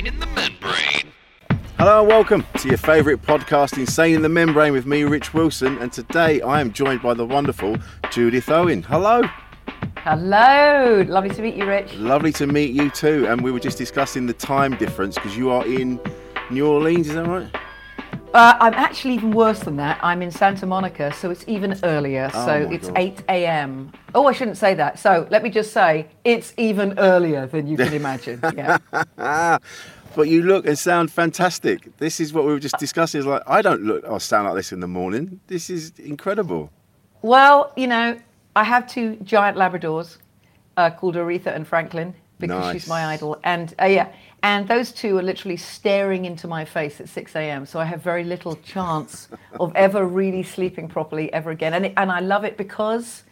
Insane in the membrane. Hello and welcome to your favourite podcast, Insane in the Membrane, with me, Rich Wilson. And today I am joined by the wonderful Judith Owen. Hello. Hello, lovely to meet you, Rich. Lovely to meet you too. And we were just discussing the time difference because you are in New Orleans, is that right? Uh, I'm actually even worse than that. I'm in Santa Monica, so it's even earlier. Oh so it's God. 8 a.m. Oh, I shouldn't say that. So let me just say it's even earlier than you can imagine. Yeah. But you look and sound fantastic. This is what we were just discussing. Is like I don't look or sound like this in the morning. This is incredible. Well, you know, I have two giant Labradors uh, called Aretha and Franklin because she's my idol. And uh, yeah, and those two are literally staring into my face at 6 a.m. So I have very little chance of ever really sleeping properly ever again. And, it, and I love it because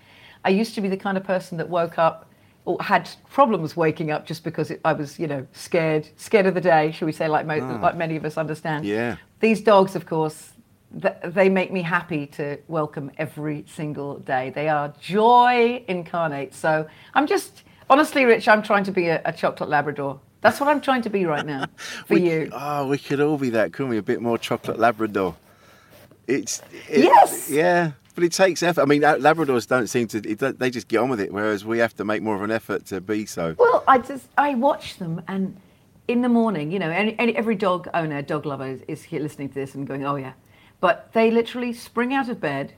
I used to be the kind of person that woke up or had problems waking up just because it, I was, you know, scared, scared of the day, shall we say, like, mo- ah. like many of us understand. Yeah. These dogs, of course, th- they make me happy to welcome every single day. They are joy incarnate. So I'm just, honestly, Rich, I'm trying to be a, a chocolate Labrador. That's what I'm trying to be right now for we, you. Oh, we could all be that, couldn't we? A bit more chocolate Labrador. It's it- Yes! yeah, but it takes effort. I mean, uh, Labradors don't seem to. It, they just get on with it, whereas we have to make more of an effort to be so. Well, I just I watch them, and in the morning, you know, any, any, every dog owner, dog lover is, is here listening to this and going, "Oh yeah," but they literally spring out of bed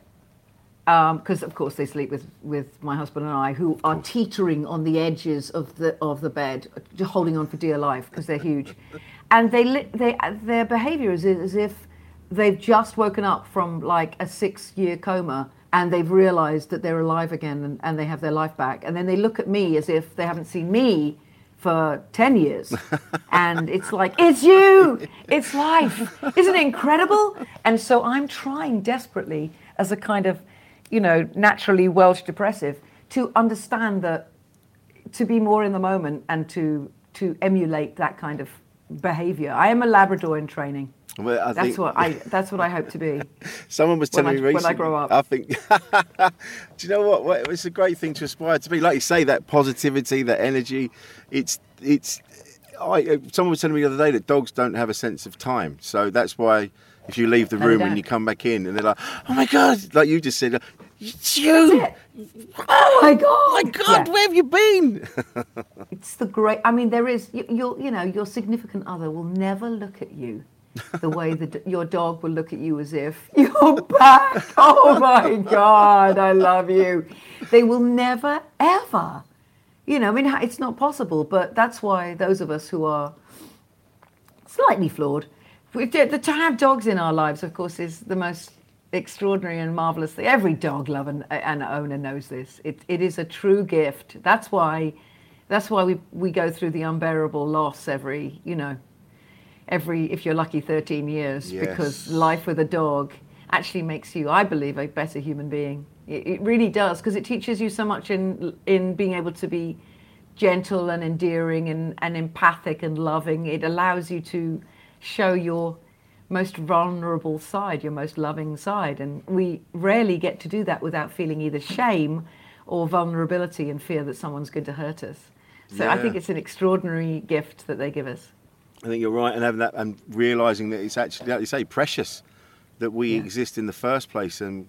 Um, because, of course, they sleep with with my husband and I, who are teetering on the edges of the of the bed, uh, holding on for dear life because they're huge, and they they uh, their behaviour is as if they've just woken up from like a six year coma and they've realized that they're alive again and, and they have their life back. And then they look at me as if they haven't seen me for 10 years. and it's like, it's you, it's life. Isn't it incredible? And so I'm trying desperately as a kind of, you know, naturally Welsh depressive to understand that to be more in the moment and to to emulate that kind of behavior. I am a Labrador in training. Well, That's think- what I. That's what I hope to be. Someone was telling I- me when I grow up. I think. do you know what? It's a great thing to aspire to be. Like you say, that positivity, that energy. It's it's. I, someone was telling me the other day that dogs don't have a sense of time, so that's why if you leave the No, room and you come back in and they're like, "Oh my god!" Like you just said, "It's you." That's Oh my god! Oh My God, Yeah. where have you been? It's the great. I mean, there is. You, your, you know, your significant other will never look at you the way that your dog will look at you as if you're back. Oh my god, I love you. They will never ever. You know, I mean, it's not possible, but that's why those of us who are slightly flawed, we- to to have dogs in our lives, of course, is the most extraordinary and marvelous thing. Every dog lover and, and owner knows this. It, it is a true gift. That's why, that's why we, we go through the unbearable loss every, you know, every, if you're lucky, 13 years, because life with a dog actually makes you, I believe, a better human being. It, it really does, because it teaches you so much in, in being able to be gentle and endearing and, and empathic and loving. It allows you to show your most vulnerable side, your most loving side. And we rarely get to do that without feeling either shame or vulnerability and fear that someone's going to hurt us. So I think it's an extraordinary gift that they give us. I think you're right, and having that and realizing that it's actually, like you say, precious that we Yeah. exist in the first place, and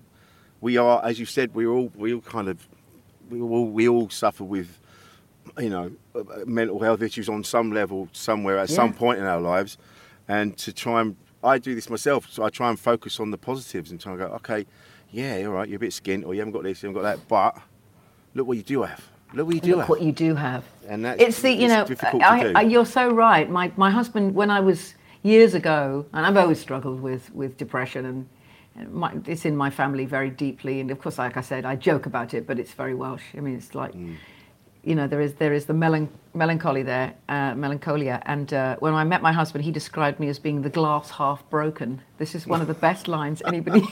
we are, as you said, we all we all kind of we all we all suffer with, you know, uh, mental health issues on some level somewhere at some point in our lives, and to try and I do this myself, so I try and focus on the positives and try and go, okay, yeah, all right, you're a bit skint, or you haven't got this, you haven't got that, but look what you do have. Look what you do Look have. what you do have. And that's- it's the you it's know I. I, you're so right. My my husband when I was years ago, and I've always struggled with with depression and. and My, it's in my family very deeply, and of course, like I said, I joke about it, but it's very Welsh. I mean, it's like, Mm. You know, there is there is the melan- melancholy there, uh, melancholia. And uh, when I met my husband, he described me as being the glass half broken. This is one of the best lines anybody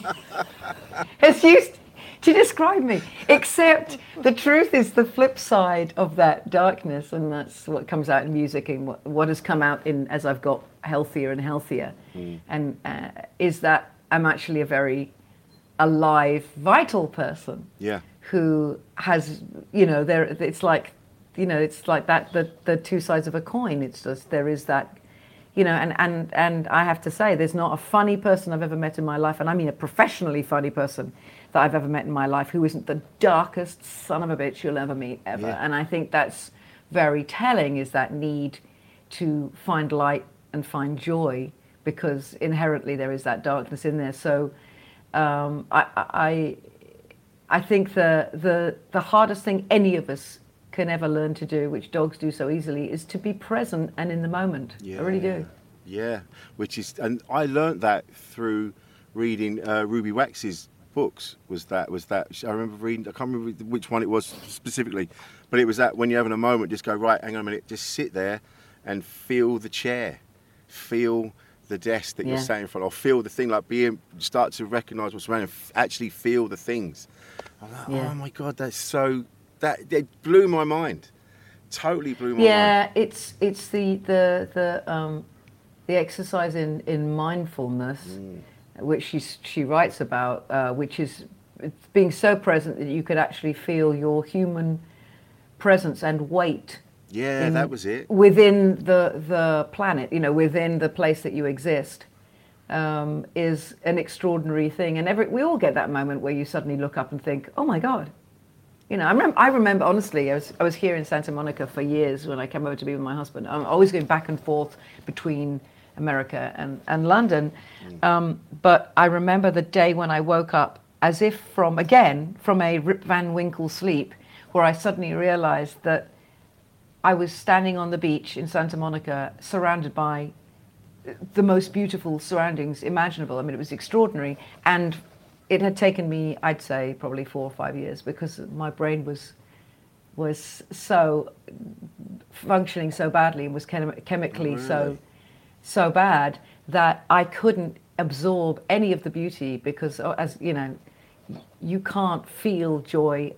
has used to describe me. Except the truth is the flip side of that darkness, and that's what comes out in music and what, what has come out in as I've got healthier and healthier, and uh, is that I'm actually a very alive, vital person Yeah. Who has you know there it's like you know it's like that the the two sides of a coin. It's just there is that you know and and and i have to say there's not a funny person i've ever met in my life and i mean a professionally funny person that i've ever met in my life who isn't the darkest son of a bitch you'll ever meet ever. Yeah. and i think that's very telling is that need to find light and find joy because inherently there is that darkness in there. So um, I, I I think the, the, the hardest thing any of us can ever learn to do, which dogs do so easily, is to be present and in the moment. I really do. Yeah, which is, and I learnt that through reading uh, Ruby Wax's books. Was that was that? I remember reading. I can't remember which one it was specifically, but it was that when you're having a moment, just go right. Hang on a minute. Just sit there and feel the chair, feel the desk that you're Yeah. sat in front of, feel the thing. Like being start to recognise what's around, and f- actually feel the things. I'm like, Yeah. oh my god, that's so. That it blew my mind. Totally blew my mind. Yeah, it's it's the the the um, the exercise in in mindfulness, Mm. which she she writes about, uh, which is being so present that you could actually feel your human presence and weight. Yeah, in- that was it. Within the the planet, you know, within the place that you exist. Um, is an extraordinary thing, and every, we all get that moment where you suddenly look up and think, "Oh my God, you know, I remember, I remember honestly, I was, I was here in Santa Monica for years when I came over to be with my husband. I'm always going back and forth between America and, and London. Um, but I remember the day when I woke up as if from, again, from a Rip Van Winkle sleep, where I suddenly realized that I was standing on the beach in Santa Monica surrounded by the most beautiful surroundings imaginable. I mean, it was extraordinary. And it had taken me, I'd say, probably four or five years because my brain was was so functioning so badly and was chem- chemically so so bad that I couldn't absorb any of the beauty because, oh, as you know, you can't feel joy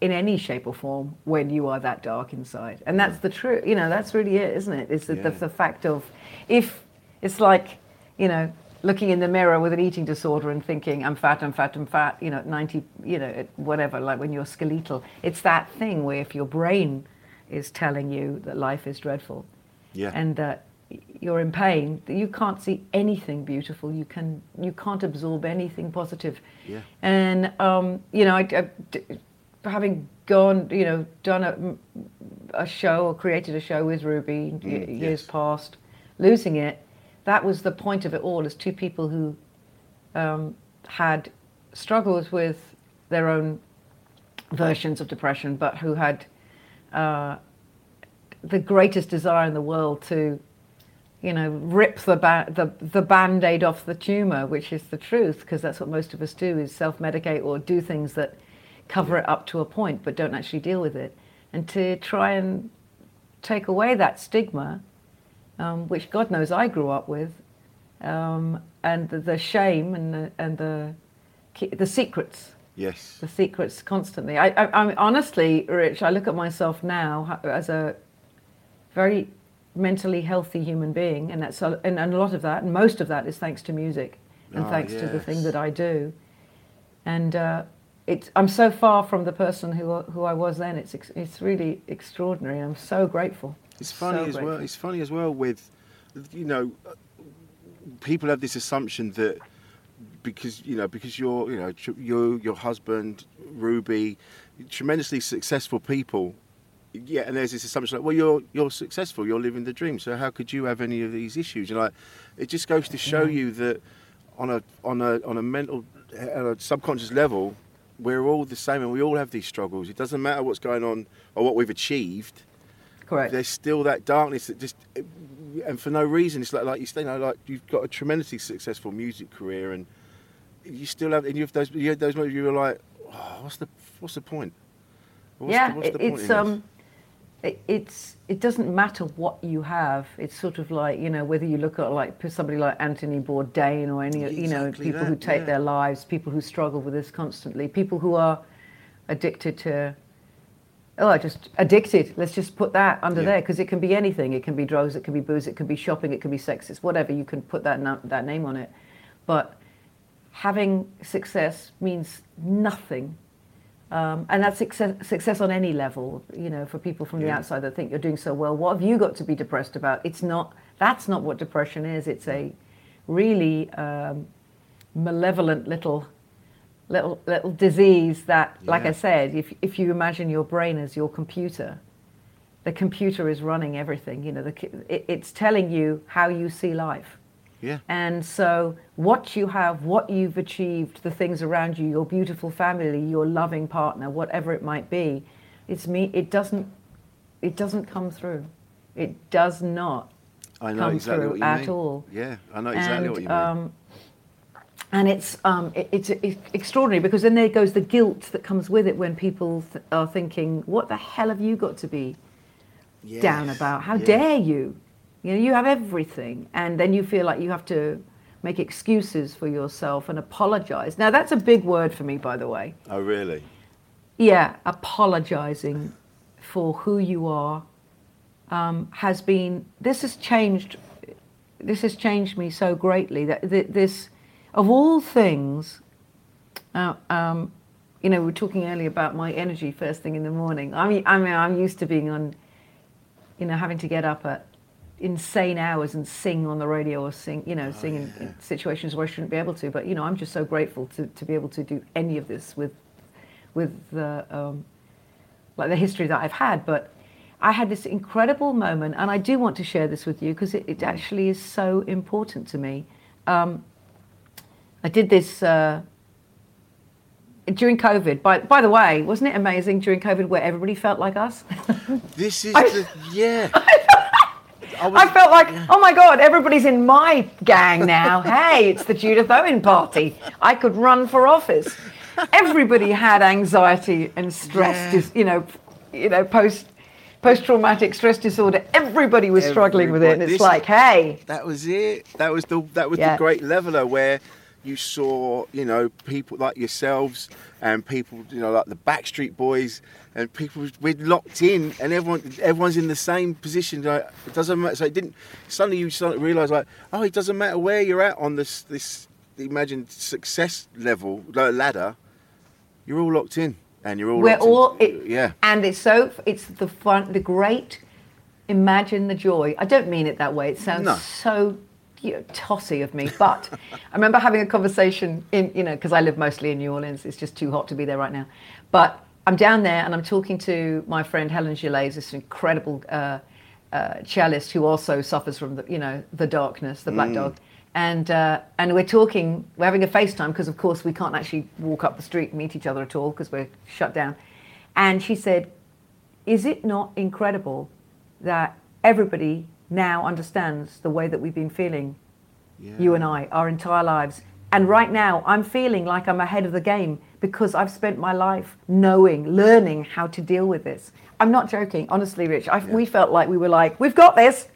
in any shape or form when you are that dark inside. And that's the truth. You know, that's really it, isn't it? It's the, the, the fact of if it's like, you know, looking in the mirror with an eating disorder and thinking, I'm fat, I'm fat, I'm fat, you know, at 90, you know, whatever, like when you're skeletal. It's that thing where if your brain is telling you that life is dreadful Yeah. and that you're in pain, that you can't see anything beautiful. You can you can't absorb anything positive. Yeah. And um, you know, I, I- having gone, you know, done a, a show or created a show with Ruby Mm, years yes. past, losing it, that was the point of it all. As two people who um, had struggled with their own versions of depression, but who had uh, the greatest desire in the world to, you know, rip the ba- the the band-aid off the tumor, which is the truth, because that's what most of us do: is self-medicate or do things that cover it up to a point, but don't actually deal with it, and to try and take away that stigma, um, which God knows I grew up with, um, and the, the shame and the and the the secrets Yes. the secrets constantly. I, I, I honestly, Rich, I look at myself now as a very mentally healthy human being, and that's a, and, and a lot of that, and most of that is thanks to music, and Ah, thanks to the thing that I do. And uh, it's I'm so far from the person who who I was then. It's ex- it's really extraordinary. I'm so grateful. It's funny So as well. It's funny as well with you know, people have this assumption that because you know because you're you know you your husband Ruby, tremendously successful people. Yeah, and there's this assumption like, well, you're you're successful, you're living the dream. So how could you have any of these issues? And like, it just goes to show you that on a on a on a mental, on a subconscious level, we're all the same, and we all have these struggles. It doesn't matter what's going on or what we've achieved. Correct. There's still that darkness that just, and for no reason, it's like like you say, you know, like you've got a tremendously successful music career, and you still have, and you have those, you have those moments you were like, oh, what's the what's the point? What's yeah, the, what's it, the point it's um, it, it's it doesn't matter what you have. It's sort of like you know whether you look at like somebody like Anthony Bourdain or any you know Exactly people who take yeah. their lives, people who struggle with this constantly, people who are addicted to. Oh, I just addicted. Let's just put that under Yeah. there because it can be anything. It can be drugs. It can be booze. It can be shopping. It can be sex. It's whatever. You can put that na- that name on it. But having success means nothing um, and that's success, success on any level you know for people from the outside that think you're doing so well what have you got to be depressed about it's not that's not what depression is it's a really um, malevolent little little little disease that like i said if, if you imagine your brain as your computer the computer is running everything you know the, it, it's telling you how you see life yeah, and so, what you have, what you've achieved, the things around you, your beautiful family, your loving partner, whatever it might be, it's me. It doesn't. It doesn't come through. It does not I know come exactly through what you at mean. all. Yeah, I know exactly and, what you mean. Um, and it's um, it, it's it's extraordinary because then there goes the guilt that comes with it when people th- are thinking, "What the hell have you got to be down about. How dare you? You know, you have everything, and then you feel like you have to make excuses for yourself and apologize. Now, that's a big word for me, by the way. Oh, really? Yeah, apologizing for who you are um, has been. This has changed. This has changed me so greatly that th- this, of all things, uh, um, you know, we were talking earlier about my energy first thing in the morning. I mean, I mean, I'm used to being on, you know, having to get up at insane hours and sing on the radio or sing, you know, sing in, in situations where I shouldn't be able to. But you know, I'm just so grateful to, to be able to do any of this with, with the, um, like the history that I've had. But I had this incredible moment, and I do want to share this with you because it, it actually is so important to me. Um, I did this. Uh, during COVID, by, by the way, wasn't it amazing during COVID where everybody felt like us? This is I- the yeah. I was, I felt like, oh my God, everybody's in my gang now. hey, it's the Judith Owen party. I could run for office. Everybody had anxiety and stress, Yeah. dis, you know, you know, post post traumatic stress disorder. Everybody was struggling with it, and it's like, hey, that was it. That was the that was Yeah. the great leveler where you saw you know people like yourselves and people you know like the Backstreet Boys and people we're locked in and everyone everyone's in the same position. Like, it doesn't matter. So it didn't. Suddenly you start to realise like oh it doesn't matter where you're at on this this imagined success level ladder. You're all locked in and you're all we're locked in. all it, yeah. and it's so it's the fun the great imagine the joy i don't mean it that way it sounds No. so tossy of me but i remember having a conversation in you know because i live mostly in new orleans. It's just too hot to be there right now. But i'm down there and i'm talking to my friend helen gillet this incredible uh, uh, cellist who also suffers from the you know the darkness the black dog. And uh, and we're talking we're having a facetime because of course we can't actually walk up the street and meet each other at all because we're shut down. And she said is it not incredible that everybody now understands the way that we've been feeling you and I, our entire lives. And right now, I'm feeling like I'm ahead of the game because I've spent my life knowing, learning how to deal with this. I'm not joking, honestly, Rich. I, We felt like we were like, we've got this.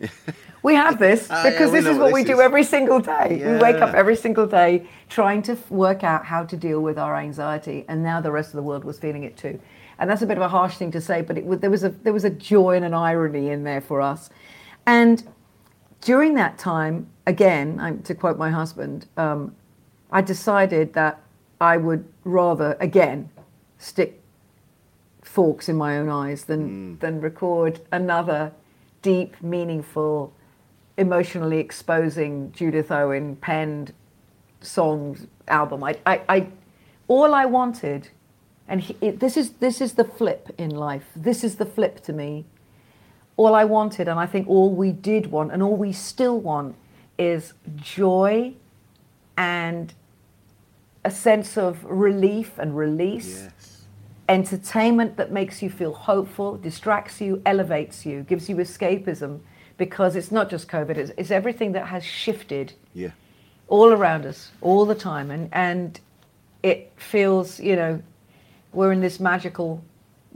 We have this Ah, yeah, because this is what what we do is. every single day. We wake up every single day trying to work out how to deal with our anxiety, and now the rest of the world was feeling it too. And that's a bit of a harsh thing to say, but it, there was a there was a joy and an irony in there for us. And during that time, again, I'm, to quote my husband, um, I decided that I would rather, again, stick forks in my own eyes than, than record another deep, meaningful, emotionally exposing Judith Owen penned songs album. I, I, I all I wanted, and he, it, this is this is the flip in life. This is the flip to me. All I wanted, and I think all we did want, and all we still want, is joy, and a sense of relief and release Yes. entertainment that makes you feel hopeful, distracts you, elevates you, gives you escapism, because it's not just COVID, it's, it's everything that has shifted Yeah. all around us all the time. And, and it feels, you know, we're in this magical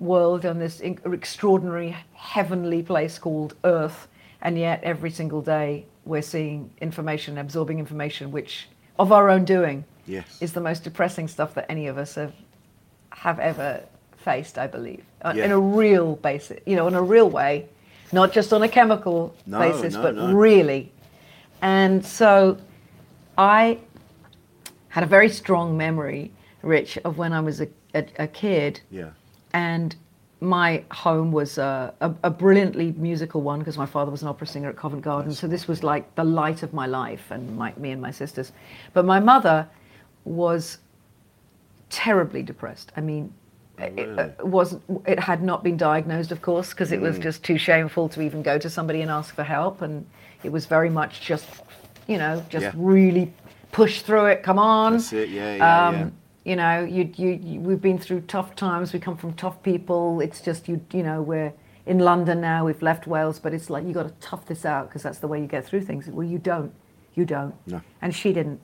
world on this extraordinary heavenly place called Earth, and yet every single day we're seeing information, absorbing information, which of our own doing Yes. is the most depressing stuff that any of us have have ever faced, I believe, uh, Yeah. in a real basis, you know, in a real way, not just on a chemical No, basis, no, but no. really. And so, I had a very strong memory, Rich, of when I was a, a, a kid, Yeah. And my home was a, a, a brilliantly musical one because my father was an opera singer at Covent Garden. So this was like the light of my life, and my, me and my sisters. But my mother was terribly depressed. I mean, it, it wasn't. It had not been diagnosed, of course, because it was just too shameful to even go to somebody and ask for help, and it was very much just, you know, just Yeah. really push through it. Come on. That's it, yeah, yeah, um, yeah. You know, you, you, you, we've been through tough times. We come from tough people. It's just you, you know, we're in London now. We've left Wales, but it's like you got to tough this out because that's the way you get through things. Well, you don't, you don't. No. And she didn't.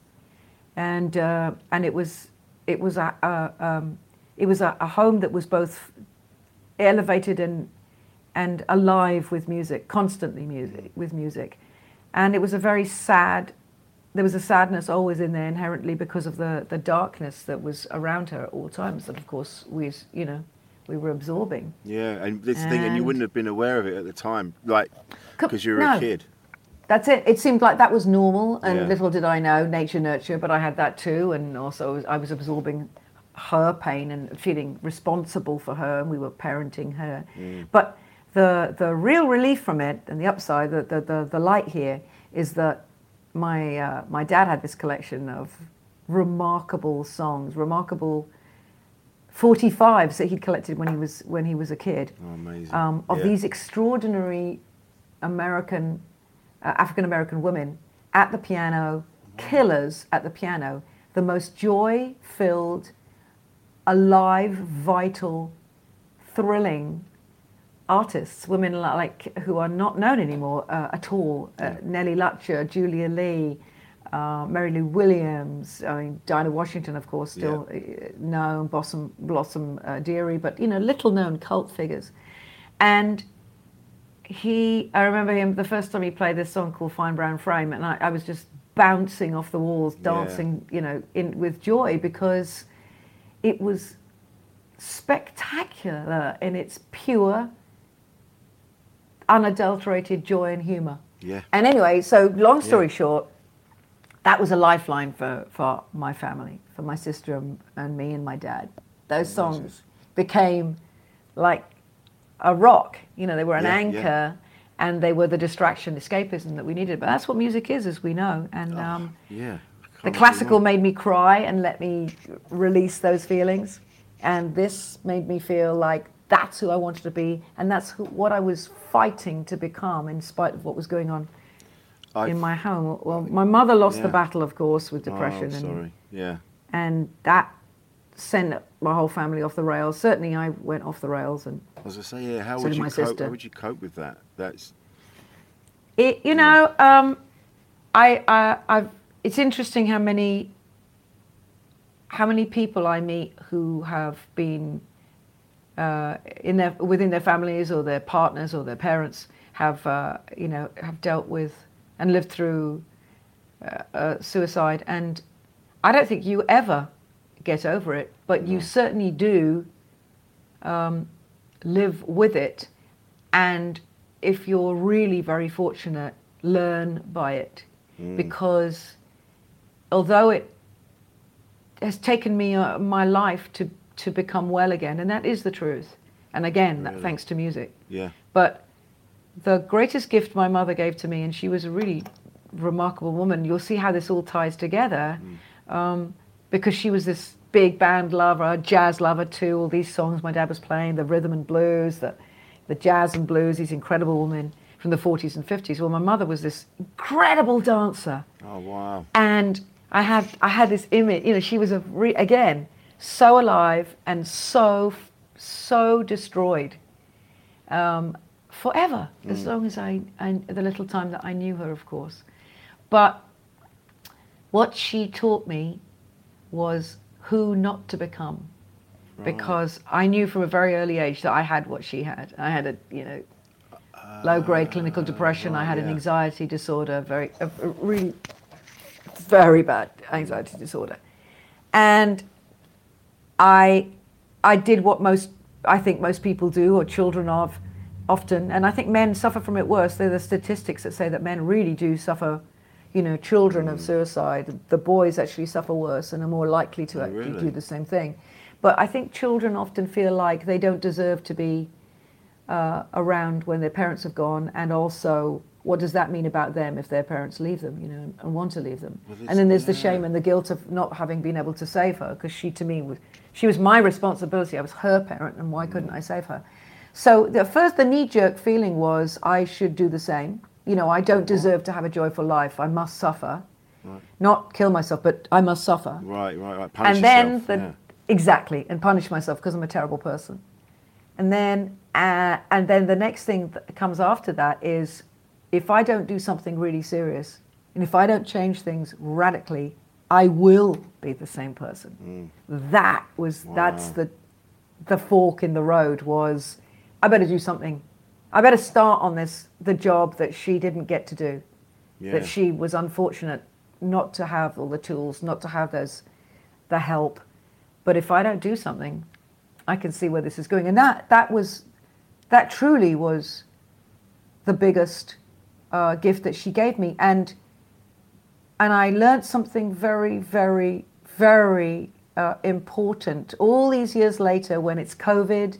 And uh, and it was it was a, a um, it was a, a home that was both elevated and and alive with music, constantly music with music, and it was a very sad. There was a sadness always in there inherently because of the the darkness that was around her at all times. That of course we, you know, we were absorbing. Yeah. And this thing, and you wouldn't have been aware of it at the time, like, because you were no. a kid. That's it. It seemed like that was normal, and Yeah. little did I know, nature nurture. But I had that too, and also I was, I was absorbing her pain and feeling responsible for her, and we were parenting her. Mm. But the the real relief from it, and the upside, the the, the, the light here, is that my uh, my dad had this collection of remarkable songs, remarkable. 45s that he'd collected when he was when he was a kid Oh, amazing. um, of Yeah. these extraordinary American, uh, African American women at the piano, killers at the piano, the most joy filled, alive, vital, thrilling artists, women like who are not known anymore uh, at all. Uh, Nellie Lutcher, Julia Lee, uh, Mary Lou Williams, I mean Dinah Washington, of course, still uh, known, Blossom Blossom uh, Dearie, but you know little known cult figures. And he, I remember him the first time he played this song called Fine Brown Frame, and I, I was just bouncing off the walls, Yeah. dancing, you know, in with joy because it was spectacular in its pure, unadulterated joy and humor. Yeah. And anyway, so long story Yeah. short, that was a lifeline for, for my family, for my sister and, and me and my dad. Those songs became like a rock. You know, they were an Yeah, yeah. anchor and they were the distraction, escapism that we needed. But that's what music is, as we know. Oh, And um, Yeah. The classical made me cry and let me release those feelings. And this made me feel like that's who I wanted to be. And that's who, what I was fighting to become in spite of what was going on I- in my home. Well, my mother lost the battle, of course, with Oh, depression. and. Yeah. and that sent my whole family off the rails. Certainly, I went off the rails. And as I say, yeah. How So would you cope? sister. How would you cope with that? That's it, you know, um, I, I, I've, it's interesting how many, how many people I meet who have been uh, in their within their families or their partners or their parents have, uh, you know, have dealt with and lived through uh, suicide, and I don't think you ever get over it, but you certainly do um, live with it, and if you're really very fortunate, learn by it, because although it has taken me uh, my life to to become well again, and that is the truth, and again, that thanks to music. yeah. But the greatest gift my mother gave to me, and she was a really remarkable woman. You'll see how this all ties together, um, because she was this big band lover, jazz lover too. All these songs my dad was playing, the rhythm and blues, the the jazz and blues. These incredible women from the 40s and 50s. Well, my mother was this incredible dancer Oh wow. and I had I had this image. You know, she was a re- again so alive and so so destroyed um, forever, as long as I, I the little time that I knew her, of course. But what she taught me was who not to become, because I knew from a very early age that I had what she had. I had a you know low grade clinical depression. I right, had an anxiety disorder, very a, a really very bad anxiety disorder, and I I did what most I think most people do or children of often, and I think men suffer from it worse. There are the statistics that say that men really do suffer. You know, children Mm. of suicide. The boys actually suffer worse and are more likely to Oh, actually really? do the same thing. But I think children often feel like they don't deserve to be uh, around when their parents have gone, and also what does that mean about them if their parents leave them, you know, and want to leave them? Well, and then there's the shame and the guilt of not having been able to save her, because she to me was she was my responsibility. I was her parent, and why couldn't I save her? So the first, the knee-jerk feeling was I should do the same. You know, I don't deserve to have a joyful life. I must suffer, not kill myself, but I must suffer Right, right, right. Punish and then yourself, the yeah. exactly and punish myself because I'm a terrible person. And then uh, and then the next thing that comes after that is if I don't do something really serious and if I don't change things radically, I will be the same person. That was that's the the fork in the road was I better do something. I better start on this the job that she didn't get to do Yeah. that she was unfortunate not to have all the tools, not to have those, the help. But if I don't do something, I can see where this is going. And that that was, that truly was, the biggest uh, gift that she gave me. And and I learned something very, very, very uh, important all these years later when it's COVID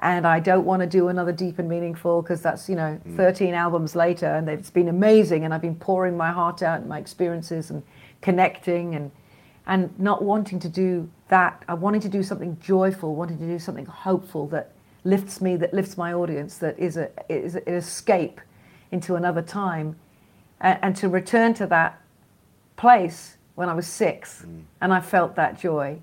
and I don't want to do another deep and meaningful because that's, you know, 13 albums later and it's been amazing and I've been pouring my heart out and my experiences and connecting and and not wanting to do that. I wanting to do something joyful, wanting to do something hopeful that lifts me, that lifts my audience, that is a is an escape into another time, and, and to return to that place when I was six, and I felt that joy.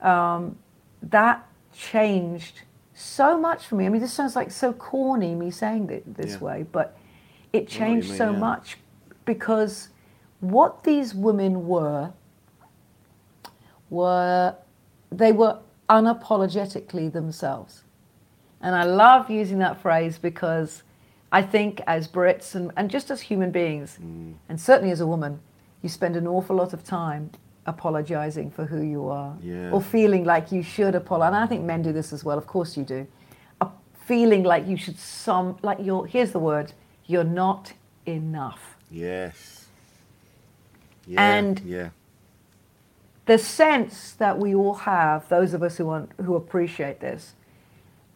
Um, that changed so much for me. I mean, this sounds like so corny me saying it this Yeah. way, but it changed mean, so yeah. much because what these women were were they were unapologetically themselves. And I love using that phrase because I think as Brits and, and just as human beings, and certainly as a woman, you spend an awful lot of time apologizing for who you are Yeah. or feeling like you should apologize. And I think men do this as well, of course you do. A feeling like you should some, like you're, here's the word, you're not enough. Yes. Yeah, And- yeah. the sense that we all have, those of us who want, who appreciate this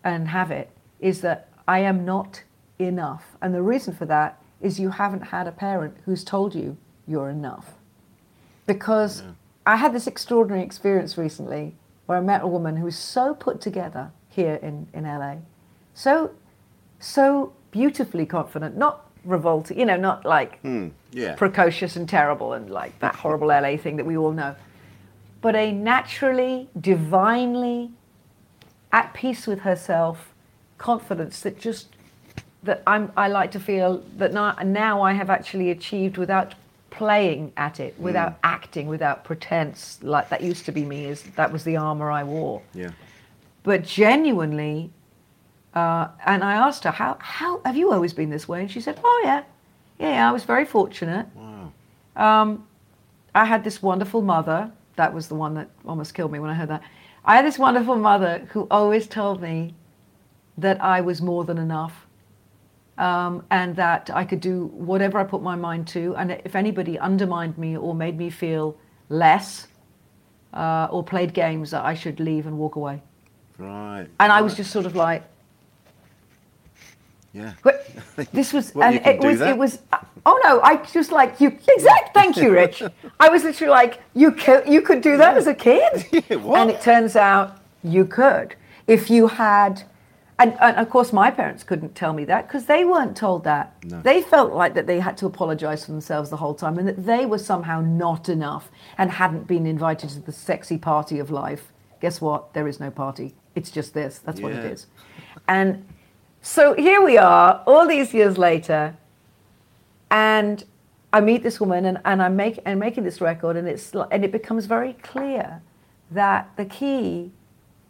and have it, is that I am not enough. And the reason for that is you haven't had a parent who's told you you're enough. Because I had this extraordinary experience recently where I met a woman who was so put together here in, in LA, so so beautifully confident, not revolting, you know, not like Hmm, yeah. precocious and terrible and like that horrible LA thing that we all know. But a naturally, divinely at peace with herself confidence that just that I'm I like to feel that now, now I have actually achieved without playing at it, without acting, without pretense. Like that used to be me, is that was the armor I wore yeah. but genuinely, uh, and I asked her, how, how have you always been this way? And she said, oh, yeah. Yeah, yeah, I was very fortunate. Wow. Um, I had this wonderful mother. That was the one that almost killed me when I heard that. I had this wonderful mother who always told me that I was more than enough um, and that I could do whatever I put my mind to. And if anybody undermined me or made me feel less uh, or played games, that I should leave and walk away. Right. And I was just sort of like, Yeah. But this was, What, and it was, that? it was. Oh no! I just like you. Exact. Thank you, Rich. I was literally like, you could, you could do that as a kid. Yeah? And it turns out you could if you had. And, and of course, my parents couldn't tell me that because they weren't told that. No. They felt like that they had to apologize for themselves the whole time and that they were somehow not enough and hadn't been invited to the sexy party of life. Guess what? There is no party. It's just this. That's what it is. And so here we are, all these years later, and I meet this woman, and, and I'm make, and making this record, and it's and it becomes very clear that the key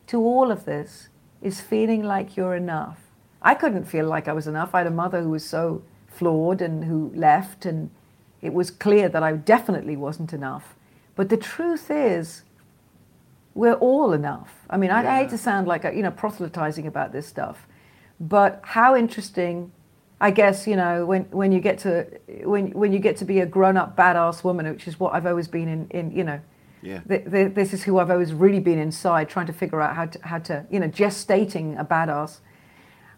to all of this is feeling like you're enough. I couldn't feel like I was enough. I had a mother who was so flawed and who left, and it was clear that I definitely wasn't enough. But the truth is, we're all enough. I mean, I, I hate to sound like a, you know proselytizing about this stuff, but how interesting, I guess you know when when you get to when when you get to be a grown up badass woman, which is what I've always been in in you know. Yeah. th- th- this is who I've always really been inside, trying to figure out how to how to you know gestating a badass.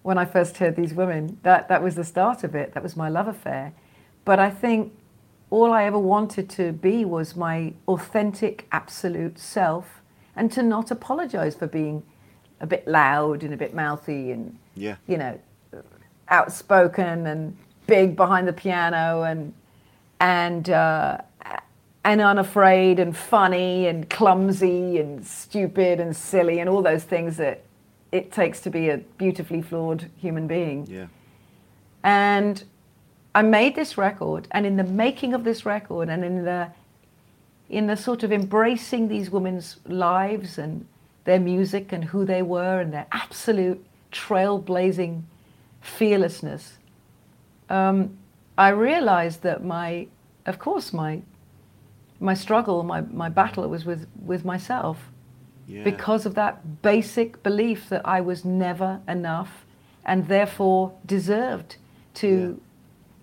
When I first heard these women, that that was the start of it. That was my love affair. But I think all I ever wanted to be was my authentic, absolute self, and to not apologize for being a bit loud and a bit mouthy and Yeah. you know outspoken and big behind the piano and and uh, and unafraid and funny and clumsy and stupid and silly and all those things that it takes to be a beautifully flawed human being. Yeah. And I made this record, and in the making of this record, and in the in the sort of embracing these women's lives and their music and who they were and their absolute trailblazing fearlessness, um, I realized that my, of course, my my struggle, my, my battle was with, with myself Yeah. because of that basic belief that I was never enough and therefore deserved to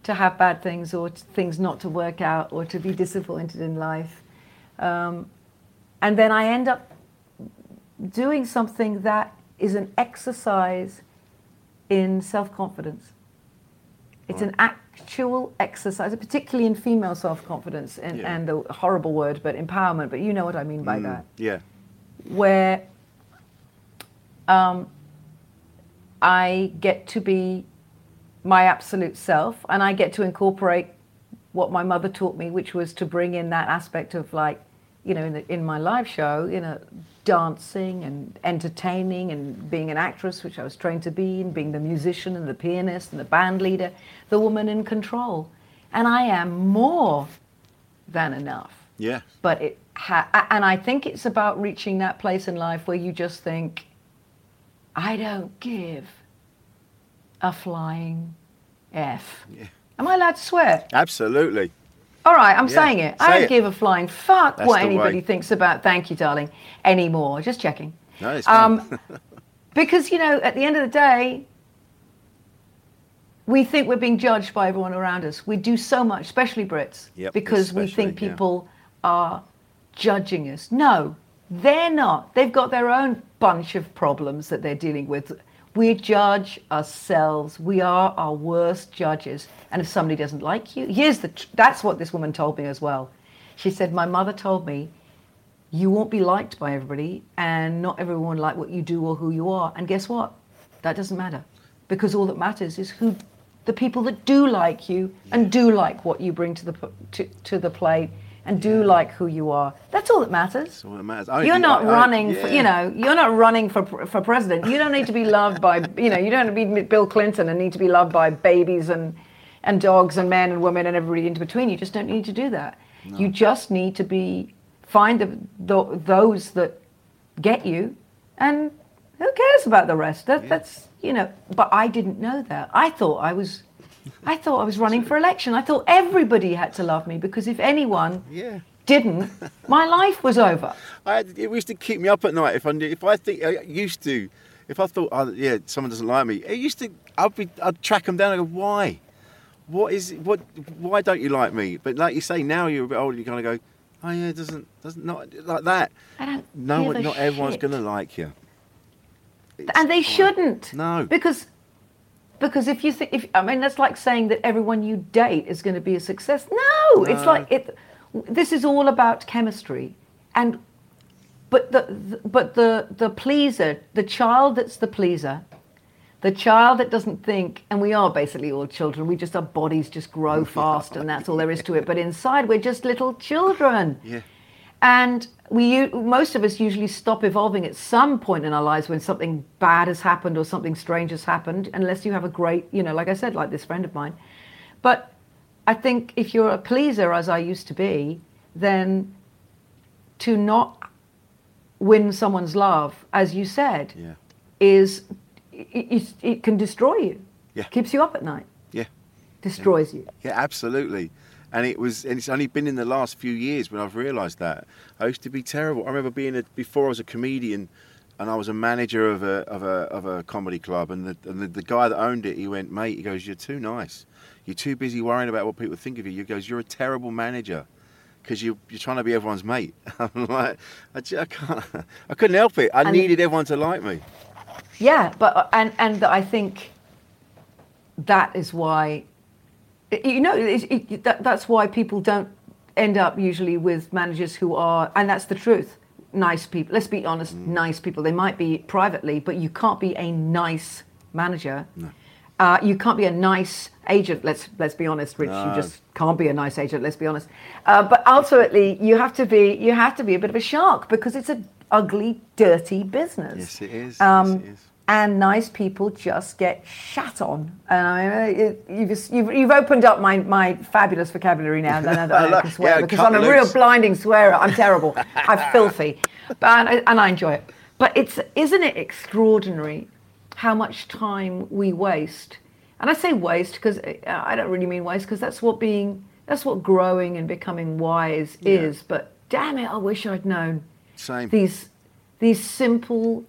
to have bad things or things not to work out or to be disappointed in life. Um, and then I end up doing something that is an exercise in self confidence. It's an actual exercise, particularly in female self confidence and, Yeah. and the horrible word, but empowerment. But you know what I mean by that Yeah. where um, I get to be my absolute self and I get to incorporate what my mother taught me, which was to bring in that aspect of like, you know, in, the, in my live show, you know, dancing and entertaining and being an actress, which I was trained to be, and being the musician and the pianist and the band leader, the woman in control. And I am more than enough Yeah. but it ha- and I think it's about reaching that place in life where you just think, I don't give a flying f. Yeah. Am I allowed to swear? Absolutely. All right, I'm Yeah, saying it. I don't it. give a flying fuck That's what anybody way. thinks about. Thank you, darling. Anymore. Just checking. No. Um, because you know, at the end of the day, we think we're being judged by everyone around us. We do so much, especially Brits, Yep, because we especially, think yeah. people are judging us. No, they're not. They've got their own bunch of problems that they're dealing with. We judge ourselves. We are our worst judges. And if somebody doesn't like you, here's the. Tr- that's what this woman told me as well. She said, "My mother told me you won't be liked by everybody, and not everyone will like what you do or who you are. And guess what? That doesn't matter, because all that matters is who, the people that do like you and do like what you bring to the to, to the plate and do like who you are. That's all that matters. That's all that matters. I- You're not I- I- running, for, you know, you're not running for for president. You don't need to be loved by, you know, you don't need to be Bill Clinton and need to be loved by babies and and dogs and men and women and everybody in between. You just don't need to do that. You just need to be find the, the those that get you, and who cares about the rest? That, That's you know. But I didn't know that. I thought I was. I thought I was running for election. I thought everybody had to love me because if anyone Yeah. didn't, my life was over. I had, it used to keep me up at night if I knew, if I think I used to, if I thought, oh, yeah, someone doesn't like me. It used to, I'd be, I'd track them down and go, why? What is? What? Why don't you like me? But like you say, now you're a bit older, you kind of go, oh yeah, it doesn't, doesn't not like that. I don't No one, not everyone's going to like you. It's and they fine. shouldn't. No. Because because if you think, if I mean, that's like saying that everyone you date is going to be a success. No, it's like it. This is all about chemistry, and but the, the but the the pleaser, the child that's the pleaser, the child that doesn't think, and we are basically all children. We just our bodies just grow fast, and that's all there is to it. But inside, we're just little children. Yeah. And we, most of us usually stop evolving at some point in our lives when something bad has happened or something strange has happened, unless you have a great, you know, like I said, like this friend of mine. But I think if you're a pleaser, as I used to be, then to not win someone's love, as you said, Yeah. is it, it, it can destroy you. Yeah. Keeps you up at night. Yeah. Destroys you. Yeah, absolutely. And it was, and it's only been in the last few years when I've realised that. I used to be terrible. I remember being a, before I was a comedian, and I was a manager of a of a of a comedy club, and the and the, the guy that owned it, he went, mate, he goes, you're too nice. You're too busy worrying about what people think of you. He goes, you're a terrible manager. Because you, you're trying to be everyone's mate. I'm like, I, ju- I can't, I couldn't help it. I And- needed everyone to like me. Yeah, but uh, and and I think that is why you know it, it, that, that's why people don't end up usually with managers who are and that's the truth nice people. Let's be honest nice people. They might be privately but you can't be a nice manager. Uh, you can't be a nice agent. Let's let's be honest rich you just can't be a nice agent let's be honest. Uh, but ultimately you have to be you have to be a bit of a shark because it's an ugly dirty business. Yes, it is. um, yes, it is. And nice people just get shat on. And I mean, it, you've, just, you've, you've opened up my, my fabulous vocabulary now. that I, know that I can swear yeah, because I'm a real blinding swearer. I'm terrible. I'm filthy, but and I, and I enjoy it. But it's isn't it extraordinary how much time we waste? And I say waste because uh, I don't really mean waste because that's what being that's what growing and becoming wise is. But damn it, I wish I'd known Same. these these simple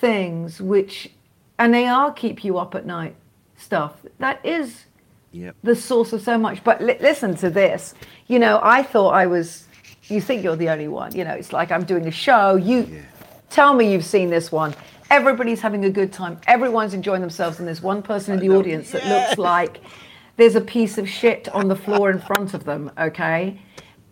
things which and they are keep you up at night stuff. That is Yep. the source of so much. But li- listen to this. You know i thought i was you think you're the only one. You know it's like i'm doing a show. You Yeah. tell me you've seen this one. Everybody's having a good time. Everyone's enjoying themselves and there's one person in the audience that looks like there's a piece of shit on the floor in front of them okay?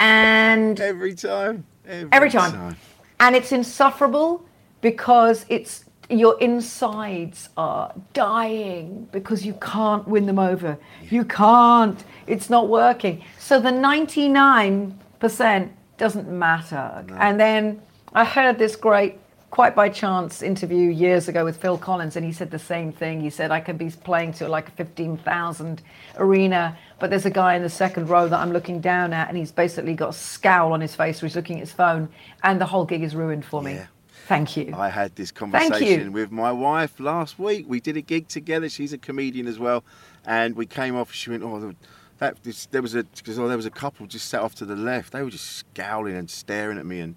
And Every time. Every, every time. And it's insufferable because it's your insides are dying because you can't win them over. You can't. It's not working. So the 99% doesn't matter. And then I heard this great quite by chance interview years ago with Phil Collins and he said the same thing. He said I could be playing to like a 15,000 arena but there's a guy in the second row that I'm looking down at, and he's basically got a scowl on his face, or he's looking at his phone, and the whole gig is ruined for me. Yeah. Thank you. I had this conversation with my wife last week. We did a gig together. She's a comedian as well, and we came off. She went, "Oh, that this, there was a because oh, there was a couple just sat off to the left. They were just scowling and staring at me, and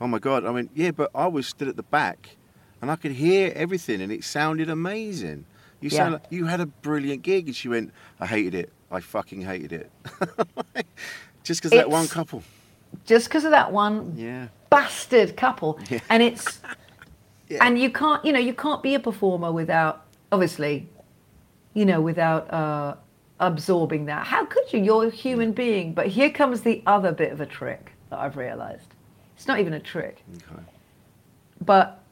oh my god! I mean, yeah, but I was stood at the back, and I could hear everything, and it sounded amazing. You sound Yeah. like you had a brilliant gig, and she went, "I hated it. I fucking hated it." just because that one couple. Just because of that one Yeah. bastard couple, Yeah. and it's Yeah. and you can't, you know, you can't be a performer without, obviously, you know, without uh, absorbing that. How could you? You're a human being. But here comes the other bit of a trick that I've realised. It's not even a trick. Okay. but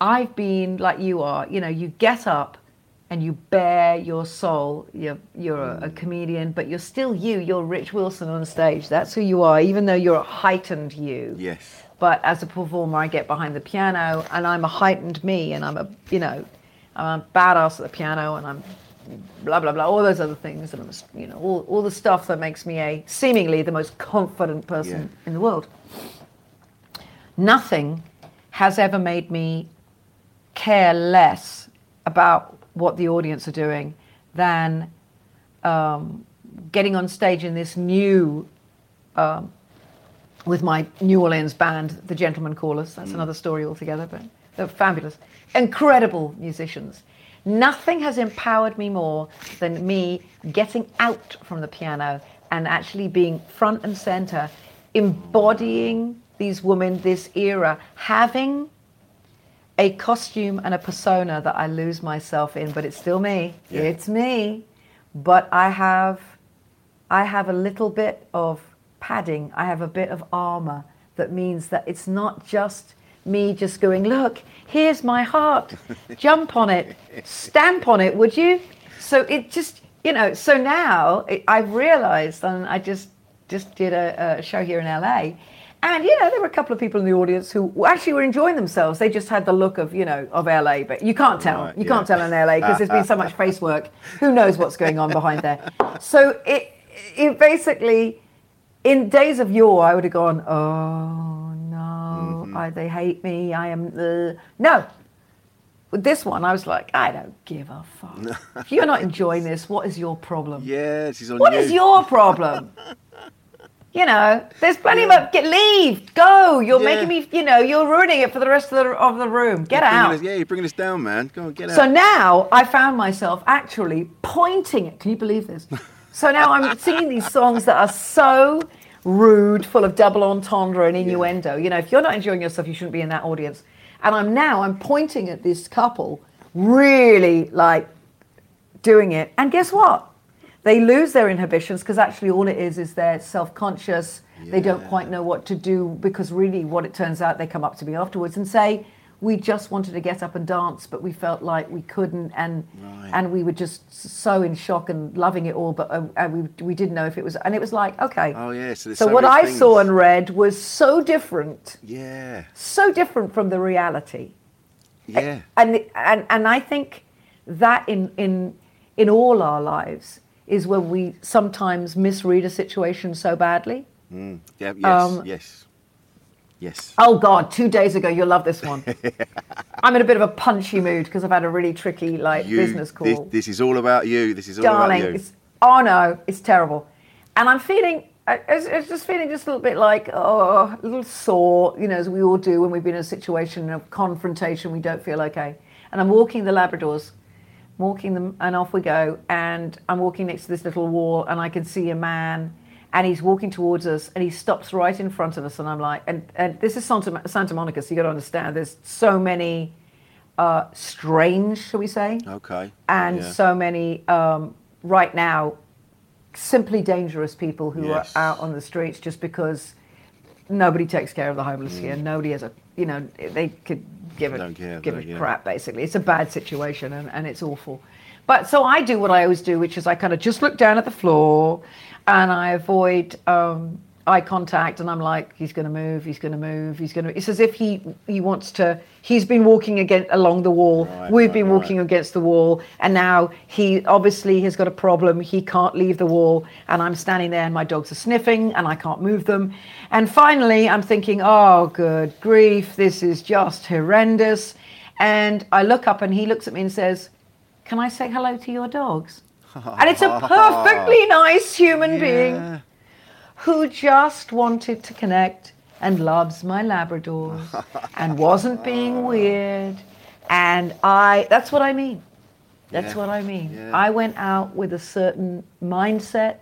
I've been like you are. You know, you get up and you bare your soul. You're you're a, a comedian, but you're still you. You're Rich Wilson on stage. That's who you are, even though you're a heightened you. Yes. But as a performer, I get behind the piano and I'm a heightened me, and I'm a you know, I'm a badass at the piano, and I'm blah blah blah, all those other things, and I'm you know all all the stuff that makes me a seemingly the most confident person Yeah. in the world. Nothing has ever made me care less about what the audience are doing than um, getting on stage in this new um, with my New Orleans band, the Gentlemen Callers. That's another story altogether, but they're fabulous, incredible musicians. Nothing has empowered me more than me getting out from the piano and actually being front and center, embodying these women, this era, having a costume and a persona that I lose myself in, but it's still me. Yeah. It's me. But I have I have a little bit of padding. I have a bit of armor that means that it's not just me just going, look, here's my heart. Jump on it. Stamp on it, would you? So it just, you know, so now it, I've realized, and I just just did a, a show here in LA. And you know, there were a couple of people in the audience who actually were enjoying themselves. They just had the look of, you know, of LA, but you can't tell. Right, you yeah. can't tell in LA because there's been so much face work. Who knows what's going on behind there? So it, it basically, in days of yore, I would have gone, oh no, I, they hate me. I am uh. no. With this one, I was like, I don't give a fuck. if you're not enjoying this, what is your problem? Yes, is on What you. is your problem? you know, there's plenty of get leave, go. You're Yeah. making me, you know, you're ruining it for the rest of the of the room. Get out. us- yeah, you're bringing us down, man. Go on, get out. So now I found myself actually pointing it. Can you believe this? So now I'm singing these songs that are so rude, full of double entendre and innuendo. You know, if you're not enjoying yourself, you shouldn't be in that audience. And I'm now I'm pointing at this couple, really like doing it. And guess what? They lose their inhibitions because actually all it is is they're self-conscious. They don't quite know what to do because really what it turns out they come up to me afterwards and say, we just wanted to get up and dance, but we felt like we couldn't, and Right. and we were just so in shock and loving it all, but uh, we we didn't know if it was, and it was like okay. Oh, yeah, so so so what I saw and read was so different, yeah, so different from the reality yeah. and and and I think that in in in all our lives is when we sometimes misread a situation so badly. Mm, yeah yes, Um, yes, yes. Oh God! Two days ago, you'll love this one. I'm in a bit of a punchy mood because I've had a really tricky like You- business call. This, this is all about you. This is all Darling, about you. it's oh no, it's terrible, and I'm feeling. I- It's, it's just feeling just a little bit like oh, a little sore, you know, as we all do when we've been in a situation of confrontation. We don't feel okay, and I'm walking the Labradors, walking them, and off we go. And I'm walking next to this little wall, and I can see a man, and he's walking towards us, and he stops right in front of us, and I'm like, and and this is Santa Santa Monica, so you got to understand, there's so many uh, strange, shall we say, Okay. and yeah. so many um, right now simply dangerous people who Yes. are out on the streets just because nobody takes care of the homeless Mm. here. Nobody has a, you know, they could give a care, give a yeah. crap. Basically, it's a bad situation and, and it's awful. But so I do what I always do, which is I kind of just look down at the floor and I avoid um, eye contact, and I'm like, he's going to move, he's going to move, he's going to. It's as if he he wants to. He's been walking again along the wall. Right, We've right, been right. walking against the wall, and now he obviously has got a problem. He can't leave the wall, and I'm standing there, and my dogs are sniffing, and I can't move them. And finally, I'm thinking, oh, good grief, this is just horrendous. And I look up, and he looks at me and says, "Can I say hello to your dogs?" and it's a perfectly nice human being Yeah. Who just wanted to connect and loves my Labradors and wasn't being weird. And I, that's what I mean. That's Yeah. what I mean. Yeah. I went out with a certain mindset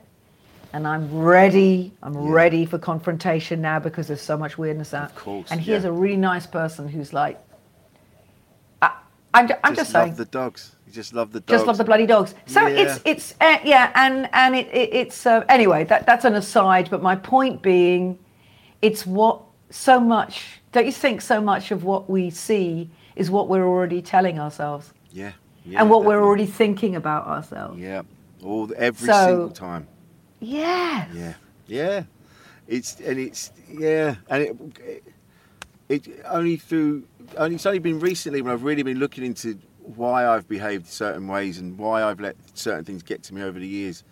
and I'm ready. I'm ready for confrontation now because there's so much weirdness out. Of course, and here's yeah. a really nice person who's like, I, I'm just, love saying the dogs. You just love the dogs. just love the bloody dogs. So Yeah. it's it's uh, yeah, and and it, it it's uh, anyway. That that's an aside. But my point being, it's what so much. Don't you think so much of what we see is what we're already telling ourselves, Yeah. yeah and what we're already thinking about ourselves. Yeah. All the- every So- single time. Yeah. Yeah, yeah. It's and it's yeah, and it, it only through only it's only been recently when I've really been looking into why I've behaved certain ways and why I've let certain things get to me over the years.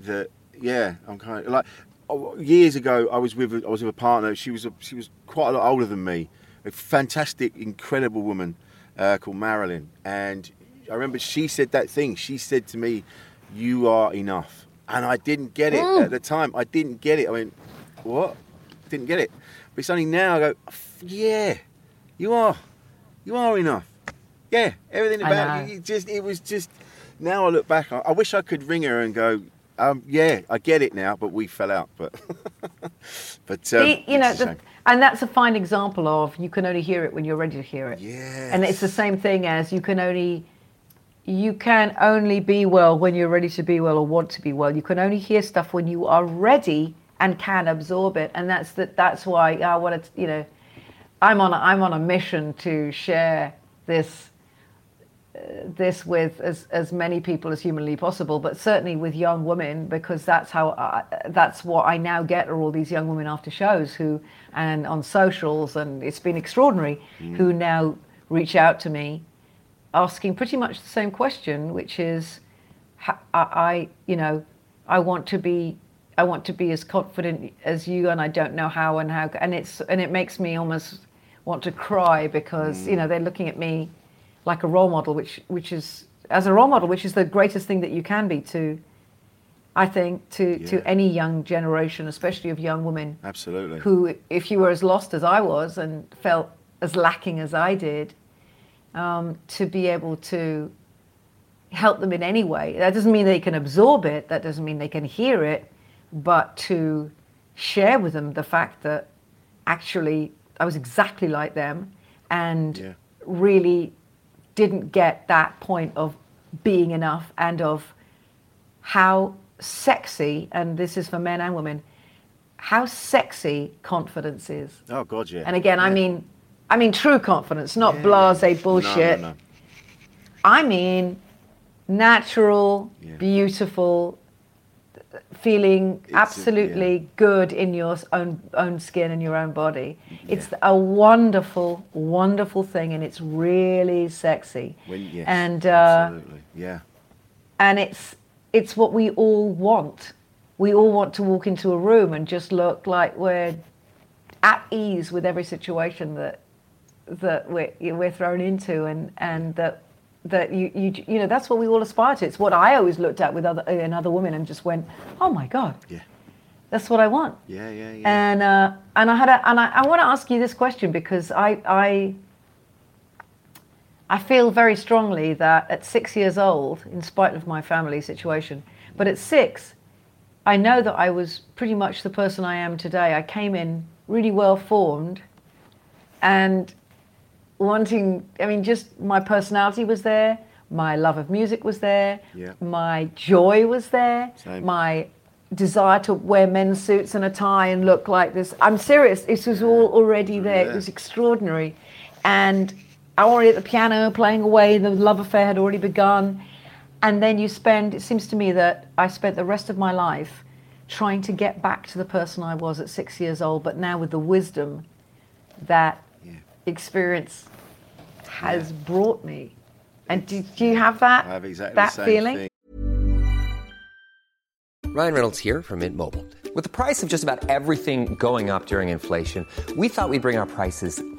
That yeah, I'm kind of like oh, years ago I was with a, I was with a partner. She was a, she was quite a lot older than me. A fantastic, incredible woman uh, called Marilyn, and I remember she said that thing. She said to me, "You are enough." And I didn't get it at the time. I didn't get it. I mean, what? Didn't get it. But it's only now I go, yeah, you are. You are enough. Yeah, everything about it Just it was just. Now I look back, I, I wish I could ring her and go, um, yeah, I get it now, but we fell out. But But um, It- you know, the, and that's a fine example of you can only hear it when you're ready to hear it. Yeah. And it's the same thing as you can only you can only be well when you're ready to be well or want to be well. You can only hear stuff when you are ready and can absorb it. And that's that. That's why I want to. You know, I'm on. A, I'm on a mission to share this this with as, as many people as humanly possible, but certainly with young women because that's how I, that's what I now get are all these young women after shows who and on socials and it's been extraordinary mm. who now reach out to me asking pretty much the same question, which is I, I you know I want to be I want to be as confident as you and I don't know how and how and it's and it makes me almost want to cry because you mm. know they're looking at me like a role model, which which is as a role model, which is the greatest thing that you can be to, I think, to Yeah. to any young generation, especially of young women, Absolutely. who, if you were as lost as I was and felt as lacking as I did, um, to be able to help them in any way. That doesn't mean they can absorb it. That doesn't mean they can hear it, but to share with them the fact that actually I was exactly like them and Yeah. really didn't get that point of being enough and of how sexy, and this is for men and women, how sexy confidence is. Oh God, yeah. And again, I mean, I mean true confidence, not Yeah, blase bullshit. No, no, no. I mean natural, Yeah. beautiful, feeling It's a- absolutely good in your own own skin and your own body. It's a wonderful, wonderful thing, and it's really sexy. When, yes, and uh, absolutely. Yeah. and it's it's what we all want. We all want to walk into a room and just look like we're at ease with every situation that that we're, we're thrown into, and and that that you you you know that's what we all aspire to. It's what I always looked at with other in other women and just went, oh my god, Yeah. that's what I want. Yeah. Yeah. Yeah. And uh, and I had a, and I, I want to ask you this question because I I I feel very strongly that at six years old, in spite of my family situation, but at six, I know that I was pretty much the person I am today. I came in really well formed, and wanting. I mean, just my personality was there. My love of music was there. Yeah. My joy was there. Same. My desire to wear men's suits and a tie and look like this. I'm serious. This was all already oh, there. It was extraordinary. And I already at the piano playing away. The love affair had already begun. And then you spend, it seems to me that I spent the rest of my life trying to get back to the person I was at six years old, but now with the wisdom that Yeah. experience has brought me. And do, do you have that? I have exactly that the same feeling? thing. Ryan Reynolds here from Mint Mobile. With the price of just about everything going up during inflation, we thought we'd bring our prices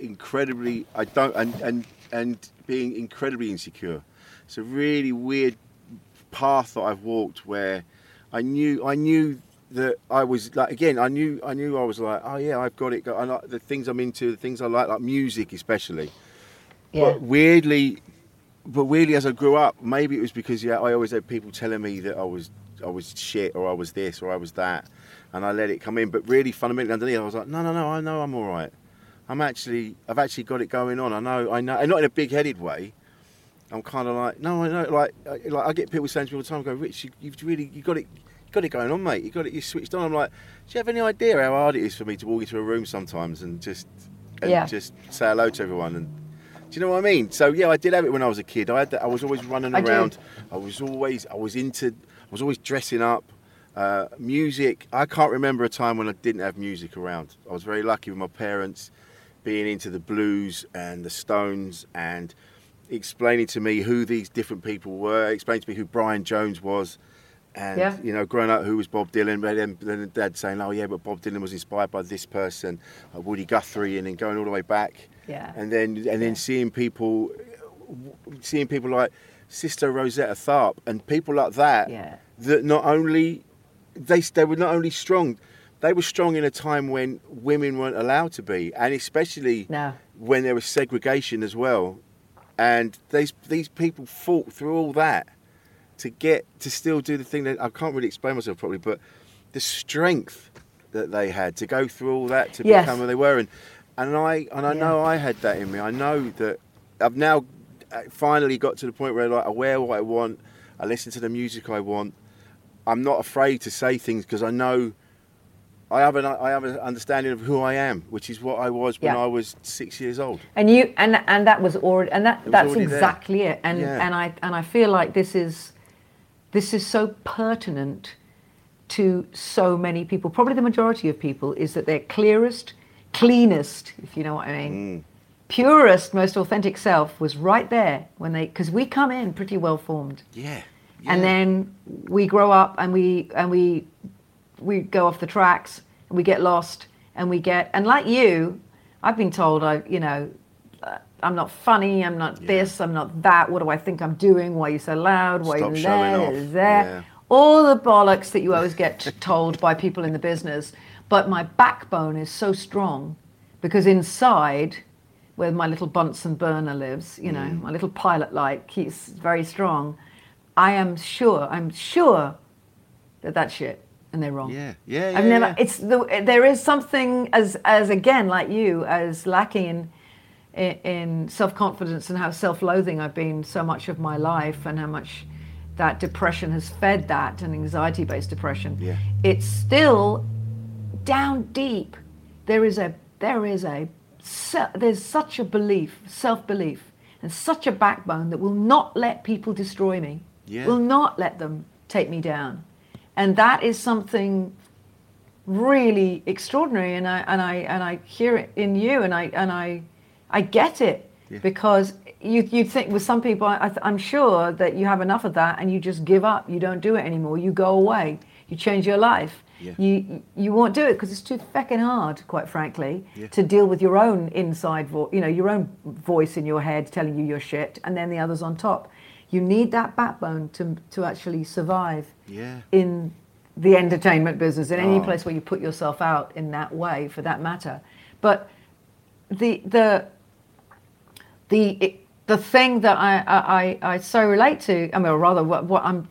incredibly, I don't, and, and, and being incredibly insecure. It's a really weird path that I've walked where I knew, I knew that I was like, again, I knew, I knew I was like, oh yeah, I've got it. I like the things I'm into, the things I like, like music especially. Yeah. But weirdly, but weirdly, as I grew up, maybe it was because yeah, I always had people telling me that I was I was shit or I was this or I was that, and I let it come in. But really, fundamentally underneath, I was like, no, no, no, I know I'm all right. I'm actually, I've actually got it going on. I know, I know, and not in a big-headed way. I'm kind of like, no, I know, like, I- like I get people saying to me all the time, I "Go, Rich, you, you've really, you got it, you got it going on, mate. You got it, you switched on." I'm like, do you have any idea how hard it is for me to walk into a room sometimes and just, and Yeah. just say hello to everyone and. Do you know what I mean? So yeah, I did have it when I was a kid. I had that, I was always running I around. I was always I was into I was always dressing up. Uh, music. I can't remember a time when I didn't have music around. I was very lucky with my parents being into the blues and the Stones and explaining to me who these different people were, explaining to me who Brian Jones was, and Yeah. you know, growing up, who was Bob Dylan? But then, then Dad saying, "Oh yeah, but Bob Dylan was inspired by this person, uh, Woody Guthrie," and then going all the way back. Yeah. And then and then seeing people, seeing people like Sister Rosetta Tharpe and people like that. Yeah. That not only they they were not only strong, they were strong in a time when women weren't allowed to be, and especially No. when there was segregation as well. And these these people fought through all that to get to still do the thing that I can't really explain myself properly, but the strength that they had to go through all that to Yes. become who they were, and and I and I know I had that in me. I know that I've now uh, finally got to the point where like I wear what I want, I listen to the music I want. I'm not afraid to say things because I know I have an I have an understanding of who I am, which is what I was when Yeah. I was six years old. and you and and that was already and that that's already there. exactly it and Yeah. and i and i feel like this is this is so pertinent to so many people probably the majority of people is that their clearest cleanest if you know what i mean Mm. purest most authentic self was right there when they because we come in pretty well formed Yeah. and then we grow up and we and we we go off the tracks and we get lost and we get and like you i've been told i you know uh, i'm not funny i'm not this i'm not that what do i think i'm doing why are you so loud why Stop are you there, there Yeah. all the bollocks that you always get told by people in the business but my backbone is so strong because inside where my little Bunsen burner lives, you know, Mm. my little pilot light keeps very strong. I am sure, I'm sure that that's shit and they're wrong. Yeah, yeah, I've yeah, never. yeah. It's the there is something as as again like you as lacking in in, in self confidence and how self loathing I've been so much of my life and how much that depression has fed that and anxiety based depression. Yeah. It's still down deep. There is a there is a there's such a belief, self belief, and such a backbone that will not let people destroy me. Yeah. Will not let them take me down, and that is something really extraordinary. And I and I and I hear it in you, and I and I I get it because you you think with some people, I I'm sure that you have enough of that, and you just give up. You don't do it anymore. You go away. You change your life. Yeah. You you won't do it because it's too fucking hard, quite frankly, Yeah. to deal with your own inside voice, you know, your own voice in your head telling you you're shit, and then the others on top. You need that backbone to to actually survive Yeah. in the entertainment business, in any Oh. place where you put yourself out in that way, for that matter. But the the the it, the thing that I, I I so relate to, I mean, or rather, what, what I'm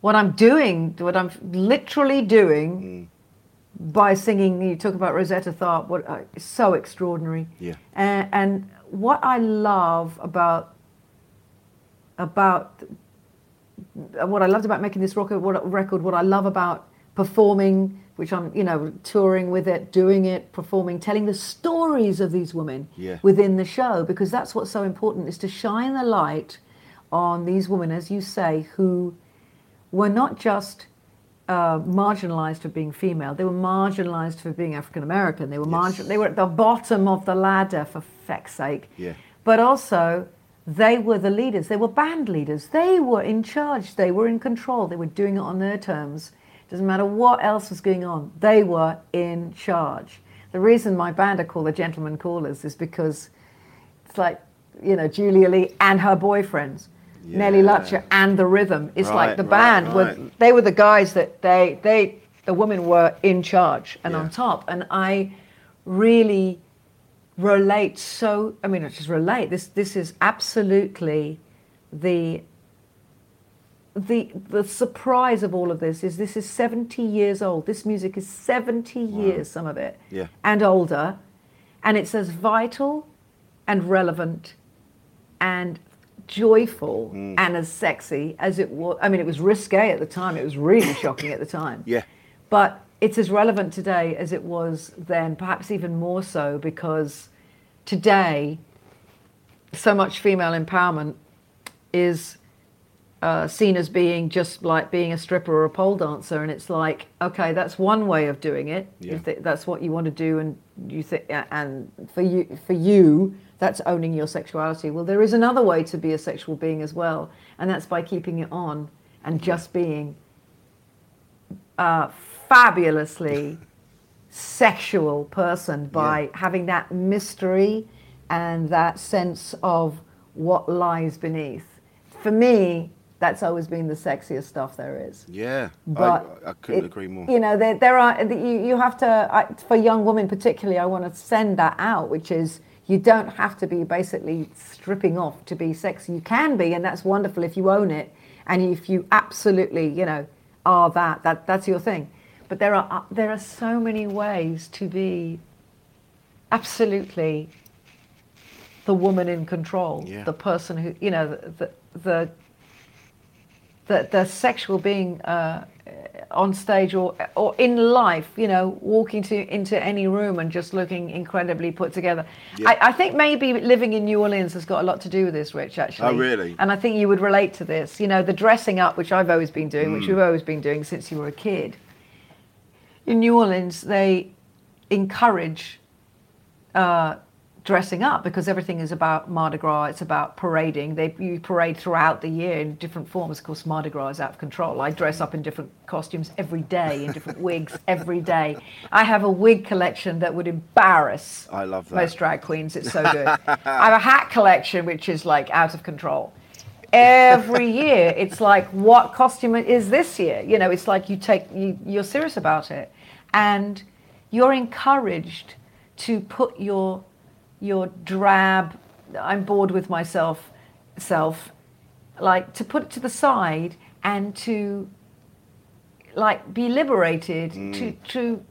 what I'm doing, what I'm literally doing by singing. You talk about Rosetta Tharpe, what uh, so extraordinary. Yeah. And, and what I love about about what I loved about making this record, what record, what I love about performing, which I'm, you know, touring with it, doing it, performing, telling the stories of these women Yeah. within the show, because that's what's so important is to shine the light on these women, as you say, who were not just uh, marginalized for being female; they were marginalized for being African American. They were margin- They were at the bottom of the ladder, for feck's sake. Yeah. But also, they were the leaders. They were band leaders. They were in charge. They were in control. They were doing it on their terms. Doesn't matter what else was going on. They were in charge. The reason my band are called the Gentlemen Callers is because it's like, you know, Julia Lee and her boyfriends, Nellie Lutcher and the Rhythm. It's like Right, the right, band were they were the guys that they they the women were in charge and on top. And I really relate so I mean, not just relate. This this is absolutely the the the surprise of all of this is this is 70 years old. This music is 70 years, some of it, Yeah. and older, and it's as vital and relevant and joyful Mm. and as sexy as it was. I mean, it was risque at the time. It was really shocking at the time. Yeah. But it's as relevant today as it was then, perhaps even more so, because today so much female empowerment is uh, seen as being just like being a stripper or a pole dancer, and it's like, okay, that's one way of doing it. Yeah. If that's what you want to do, and you think, and for you, for you, that's owning your sexuality. Well, there is another way to be a sexual being as well, and that's by keeping it on and just being a fabulously sexual person by having that mystery and that sense of what lies beneath. For me, that's always been the sexiest stuff there is. Yeah. But I, I couldn't it- agree more. You know, there, there are you, you have to I, for young women particularly. I want to send that out, which is you don't have to be basically stripping off to be sexy. You can be, and that's wonderful if you own it and if you absolutely, you know, are that that that's your thing. But there are uh, there are so many ways to be absolutely the woman in control, Yeah. the person who you know the the, the the, the sexual being uh, on stage or or in life, you know, walking to into any room and just looking incredibly put together. Yeah. I, I think maybe living in New Orleans has got a lot to do with this, Rich. Actually. Oh, really? And I think you would relate to this. You know, the dressing up, which I've always been doing, Mm. which you've always been doing since you were a kid. In New Orleans, they encourage uh, dressing up because everything is about Mardi Gras. It's about parading. They you parade throughout the year in different forms. Of course, Mardi Gras is out of control. I dress up in different costumes every day, in different wigs every day. I have a wig collection that would embarrass I love that. most drag queens. It's so good. I have a hat collection which is like out of control. Every year, it's like, what costume is this year? You know, it's like you take you, you're serious about it, and you're encouraged to put your your drab. I'm bored with myself, self, like to put it to the side and to like be liberated mm. to to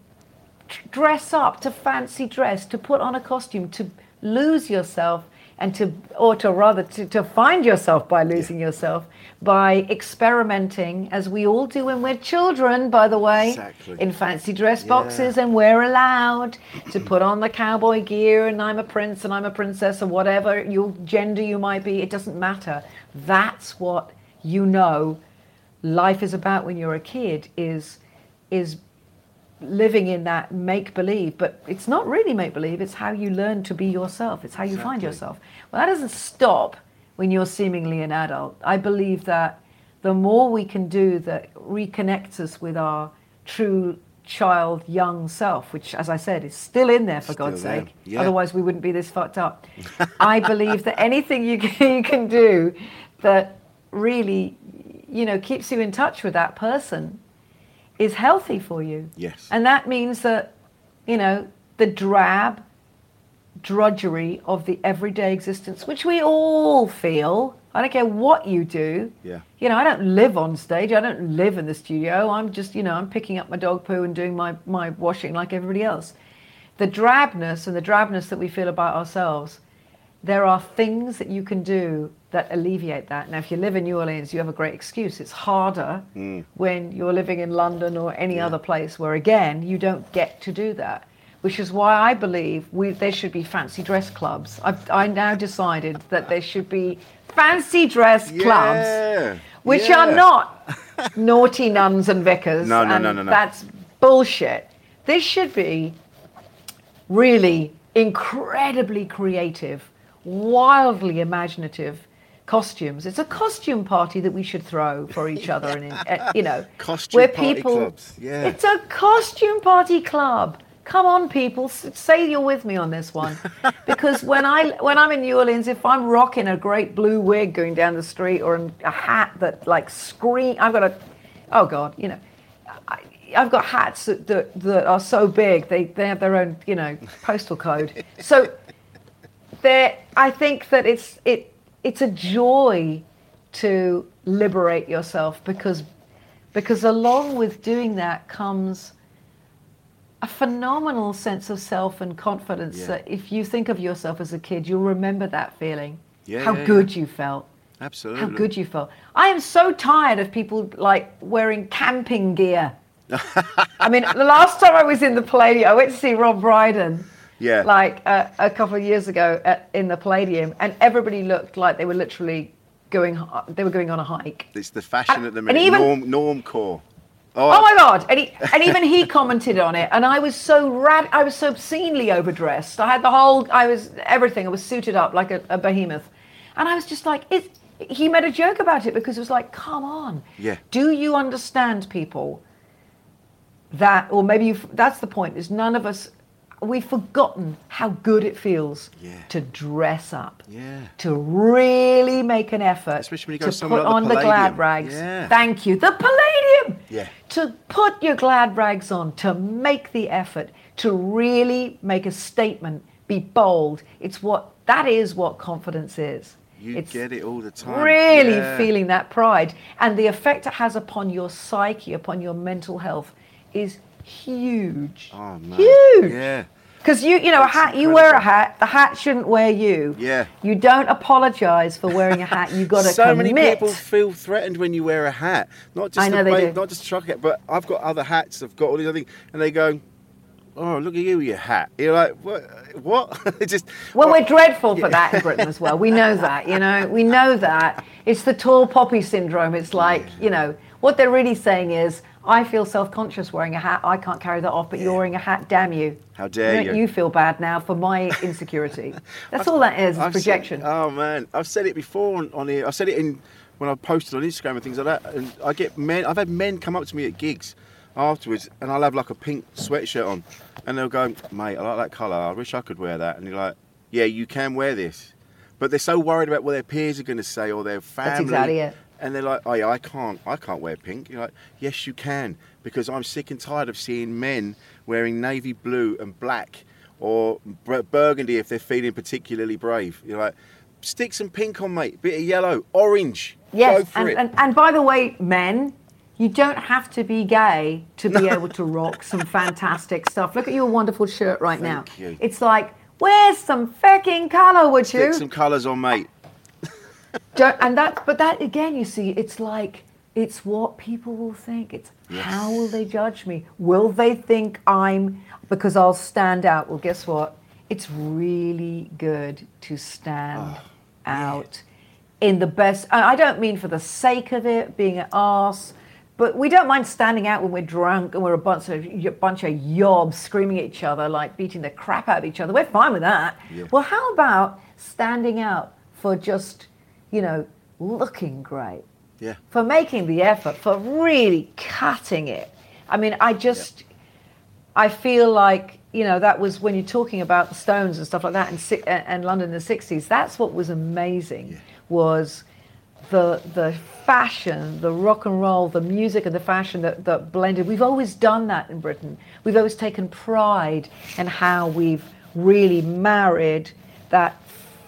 dress up, to fancy dress, to put on a costume, to lose yourself, and to, or to rather, to, to find yourself by losing yourself, by experimenting, as we all do when we're children, by the way, Exactly. in fancy dress boxes, and we're allowed to put on the cowboy gear, and I'm a prince, and I'm a princess, or whatever your gender you might be, it doesn't matter. That's what you know life is about when you're a kid is is living in that make believe but it's not really make believe it's how you learn to be yourself it's how you find yourself. Well that doesn't stop when you're seemingly an adult. I believe that the more we can do that reconnects us with our true child young self which as i said is still in there for Still god's there. sake. Yeah. otherwise we wouldn't be this fucked up. I believe that anything you can, you can do that really you know keeps you in touch with that person is healthy for you. Yes. and that means that you know the drab drudgery of the everyday existence which we all feel. I don't care what you do. Yeah. you know i don't live on stage. I don't live in the studio. I'm just you know i'm picking up my dog poo and doing my, my washing like everybody else. The drabness and the drabness that we feel about ourselves there are things that you can do that alleviate that. Now, if you live in New Orleans, you have a great excuse. It's harder hmm. when you're living in London or any other place where, again, you don't get to do that. Which is why I believe we, there should be fancy dress clubs. I've I now decided that there should be fancy dress Yeah. clubs, which Yeah. are not naughty nuns and vicars. No, no, and no, no, no. That's bullshit. This should be really incredibly creative, wildly imaginative costumes. It's a costume party that we should throw for each other, and uh, you know, Costume where party people. clubs, yeah. It's a costume party club. Come on, people, say you're with me on this one, because when I when I'm in New Orleans, if I'm rocking a great blue wig going down the street or a hat that like scream, I've got a, oh god, you know, I, I've got hats that, that, that are so big they, they have their own you know postal code. So there, I think that it's it it's a joy to liberate yourself because because along with doing that comes a phenomenal sense of self and confidence Yeah. that if you think of yourself as a kid, you'll remember that feeling. Yeah, how yeah, good you felt. Absolutely. How good you felt. I am so tired of people like wearing camping gear. I mean, the last time I was in the Palladium, I went to see Rob Brydon. Yeah. Like uh, a couple of years ago at, in the Palladium, and everybody looked like they were literally going. They were going on a hike. It's the fashion And- at the and minute. even- norm, norm core. Oh my god! And, he, and even he commented on it, and I was so rad. I was so obscenely overdressed. I had the whole. I was everything. I was suited up like a, a behemoth, and I was just like, it. He made a joke about it because it was like, come on. Yeah. Do you understand people? That, or maybe you. That's the point. Is none of us. We've forgotten how good it feels Yeah. to dress up. Yeah. To really make an effort. Especially when you go to somewhere put like on the the glad rags. Yeah. Thank you. The Palladium Yeah. to put your glad rags on, to make the effort, to really make a statement, be bold. It's what that is what confidence is. You it's get it all the time. really Yeah. feeling that pride and the effect it has upon your psyche, upon your mental health is huge. Oh, man. Huge. Yeah. Because you, you know, a It's hat. You wear a hat. The hat shouldn't wear you. Yeah. You don't apologise for wearing a hat. You got to commit so commit. many people feel threatened when you wear a hat. Not just I know a they do. not just truck hat, but I've got other hats. I've got all these other things, and they go, "Oh, look at you with your hat." You're like, "What? What?" Just Well, oh, we're dreadful for that in Britain as well. We know that, you know. We know that. It's the tall poppy syndrome. It's like, you know, what they're really saying is, I feel self-conscious wearing a hat. I can't carry that off, but you're wearing a hat. Damn you! How dare Don't you. you feel bad now for my insecurity? That's all that is. Is I've said- projection. oh man, I've said it before on, on here. I've said it in when I posted on Instagram and things like that. And I get men. I've had men come up to me at gigs afterwards, and I'll have like a pink sweatshirt on, and they'll go, "Mate, I like that colour. I wish I could wear that." And you're like, "Yeah, you can wear this," but they're so worried about what their peers are going to say or their family. That's exactly it. And they're like, "Oh yeah, I can't. I can't wear pink." You're like, "Yes, you can," because I'm sick and tired of seeing men wearing navy blue and black or bur- burgundy if they're feeling particularly brave. You're like, stick some pink on, mate. Bit of yellow, orange. Go Yes, for and, and, and by the way, men, you don't have to be gay to be able to rock some fantastic stuff. Look at your wonderful shirt right now. Thank you. It's like, where's some fucking colour, would you? Stick some colours on, mate. Don't, and that, but that again, you see, it's like it's what people will think. It's how will they judge me? Will they think I'm because I'll stand out? Well, guess what? It's really good to stand oh, out in the best. I don't mean for the sake of it, being an ass. But we don't mind standing out when we're drunk and we're a bunch of a bunch of yobs screaming at each other, like beating the crap out of each other. We're fine with that. Well, how about standing out for just, you know, looking great, Yeah. for making the effort, for really cutting it? I mean, I just, I feel like you know that was when you're talking about the Stones and stuff like that, and and uh, and London in the '60s. That's what was amazing was the the fashion, the rock and roll, the music and the fashion that, that blended. We've always done that in Britain. We've always taken pride in how we've really married that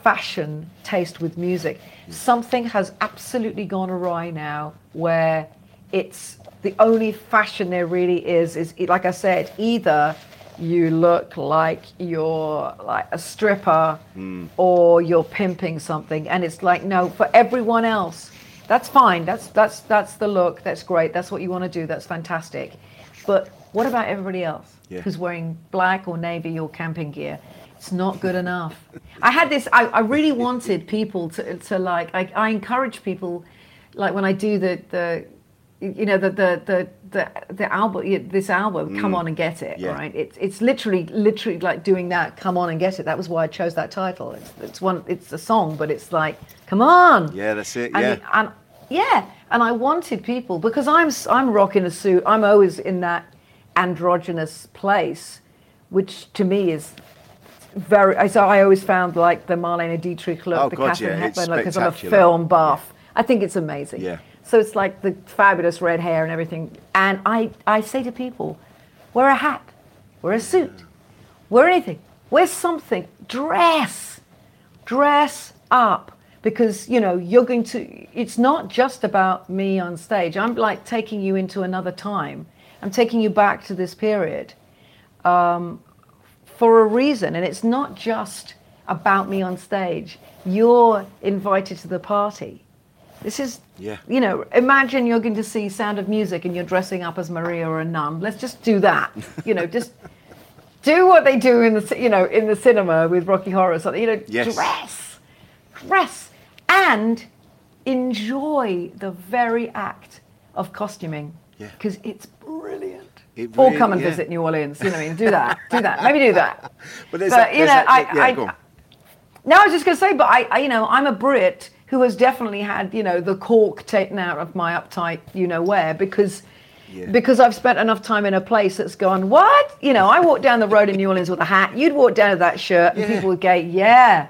fashion taste with music. Something has absolutely gone awry now where it's the only fashion there really is is like I said, either you look like you're like a stripper hmm. or you're pimping something and it's like no for everyone else that's fine. That's that's that's the look. That's great. That's what you want to do. That's fantastic. But what about everybody else Yeah. who's wearing black or navy or camping gear it's not good enough i had this i, I really wanted people to, to like I, I encourage people like when i do the the you know the the the the, the album this album come on and get it Mm. Yeah. right it's it's literally literally like doing that come on and get it that was why i chose that title it's, it's one it's a song but it's like come on Yeah, that's it. and, Yeah. and yeah and i wanted people because i'm i'm rocking a suit i'm always in that androgynous place which to me is very I- so i always found like the marlene dietrich look Oh, the God, Katharine yeah, hepburn look because i'm a film buff. I think it's amazing. Yeah. so it's like the fabulous red hair and everything. And i i say to people wear a hat wear a suit wear anything wear something. Dress dress up. Because you know you're going to it's not just about me on stage. I'm like taking you into another time. I'm taking you back to this period. Um, for a reason and it's not just about me on stage you're invited to the party this is Yeah. you know imagine you're going to see sound of music and you're dressing up as maria or a nun let's just do that you know just do what they do in the you know in the cinema with rocky horror or something you know Yes. dress dress and enjoy the very act of costuming Yeah. because it's brilliant It or come and yeah. visit new orleans you know what i mean do that do that maybe do that But But, that, you know, that- I- yeah, I- go on. no, I was just going to say, but I, I, you know, I'm a Brit who has definitely had, you know, the cork taken out of my uptight, you know, where because. Yeah. Because I've spent enough time in a place that's gone, what? You know, I walked down the road in New Orleans with a hat. You'd walk down with that shirt, and people would go, yeah.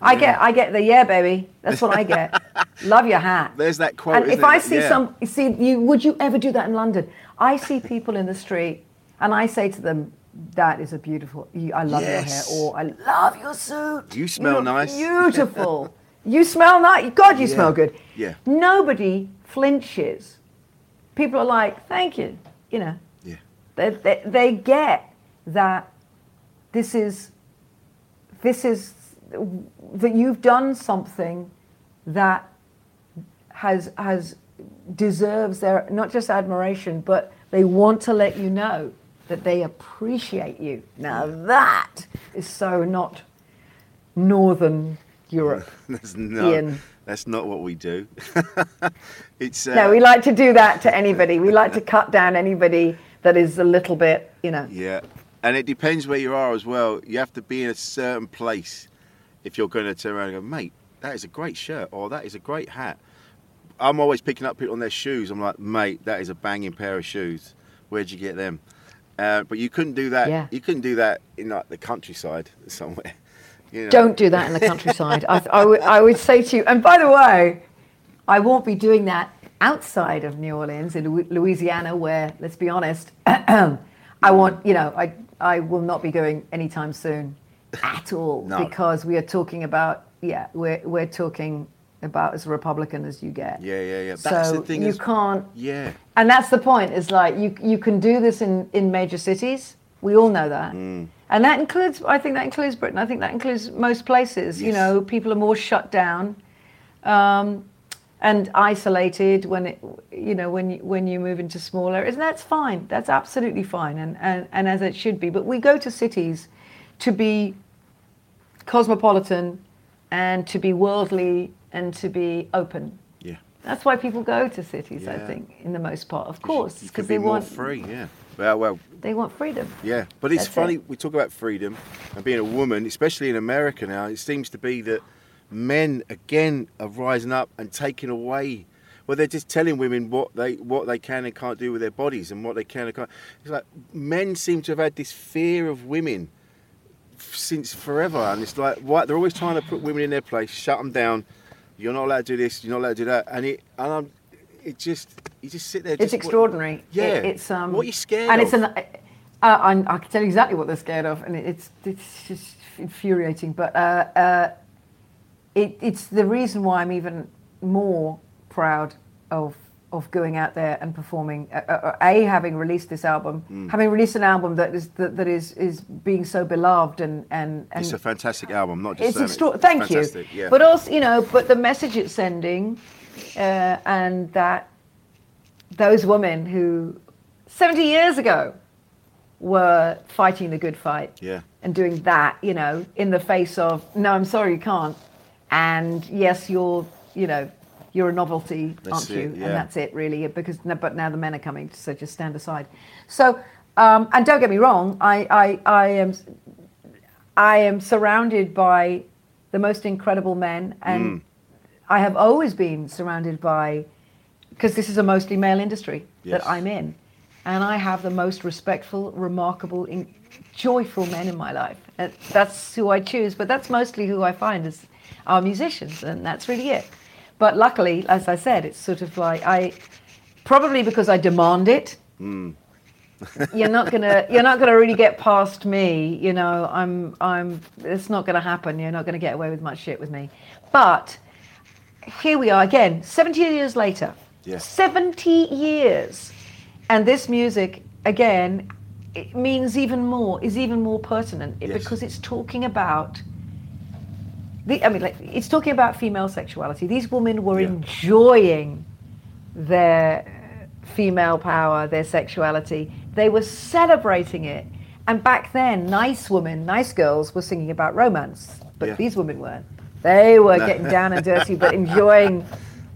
I get, I get the yeah, baby. That's what I get. Love your hat. There's that quote, And if I see Yeah. some, see, you would you ever do that in London? I see people in the street, and I say to them, "That is a beautiful. I love Yes. your hair," or "I love your suit. You smell look nice." Beautiful. you smell nice. God, you Yeah. smell good. Yeah. Nobody flinches. People are like, "Thank you." You know. Yeah. They, they, they get that this is this is that you've done something that has has deserves their not just admiration but they want to let you know that they appreciate you now that is so not northern europe That's not, Ian. that's not what we do. it's uh, no we like to do that to anybody we like to cut down anybody that is a little bit you know Yeah, and it depends where you are as well. You have to be in a certain place if you're going to turn around and go, mate, that is a great shirt or that is a great hat. I'm always picking up people on their shoes. I'm like, mate, that is a banging pair of shoes. Where'd you get them? Uh, but you couldn't do that. Yeah. You couldn't do that in like the countryside somewhere. You know? Don't do that in the countryside. I, I, would, I would say to you, and by the way, I won't be doing that outside of New Orleans in Louisiana, where, let's be honest, I want, you know, I, I will not be going anytime soon at all No. because we are talking about, yeah, we're, we're talking about as Republican as you get. Yeah, yeah, yeah. That's so the thing. you is- can't Yeah. and that's the point is like you you can do this in in major cities we all know that Mm. and that includes i think that includes britain i think that includes most places you know people are more shut down um, and isolated when it you know when you when you move into small areas and that's fine that's absolutely fine and and, and as it should be but we go to cities to be cosmopolitan and to be worldly and to be open Yeah. that's why people go to cities, I think, in the most part. Of course, because be they more want free. Yeah. Well, well, they want freedom. Yeah, but it's That's funny it. we talk about freedom and being a woman, especially in America now. It seems to be that men again are rising up and taking away. Well, they're just telling women what they what they can and can't do with their bodies and what they can and can't. It's like men seem to have had this fear of women f- since forever, and it's like what they're always trying to put women in their place, shut them down. You're not allowed to do this. You're not allowed to do that, and it and I'm, it just you just sit there. It's just, what- extraordinary. Yeah. It- it's um. What are you scared of? And of? it's an. Uh, I'm, I can tell you exactly what they're scared of, and it's it's just infuriating. But uh, uh, it, it's the reason why I'm even more proud of of going out there and performing. Uh, uh, a having released this album, Mm. having released an album that is that, that is is being so beloved and and and It's a fantastic album, not just it's saying extra- It's Thank you. Yeah. But also, you know, but the message it's sending, uh, and that those women who 70 years ago were fighting the good fight yeah. and doing that, you know, in the face of no, I'm sorry, you can't, and yes, you're, you know, you're a novelty, That's aren't it, you? yeah. And that's it, really. Because but now the men are coming, so just stand aside. So, um, and don't get me wrong, I, I, I am I am surrounded by the most incredible men, and Mm. I have always been surrounded by, because this is a mostly male industry Yes. that I'm in, and I have the most respectful, remarkable, in, joyful men in my life. And that's who I choose, but that's mostly who I find is our musicians, and that's really it. But luckily, as I said, it's sort of like I, probably because I demand it, hmm. you're not gonna you're not gonna really get past me you know i'm i'm it's not gonna happen you're not gonna get away with much shit with me but here we are again, 70 years later. Yes. 70 years. And this music, again, it means even more, is even more pertinent Yes. because it's talking about. The, I mean, like, it's talking about female sexuality. These women were Yeah. enjoying their female power, their sexuality. They were celebrating it. And back then, nice women, nice girls were singing about romance, but Yeah. these women weren't. They were getting down and dirty, but enjoying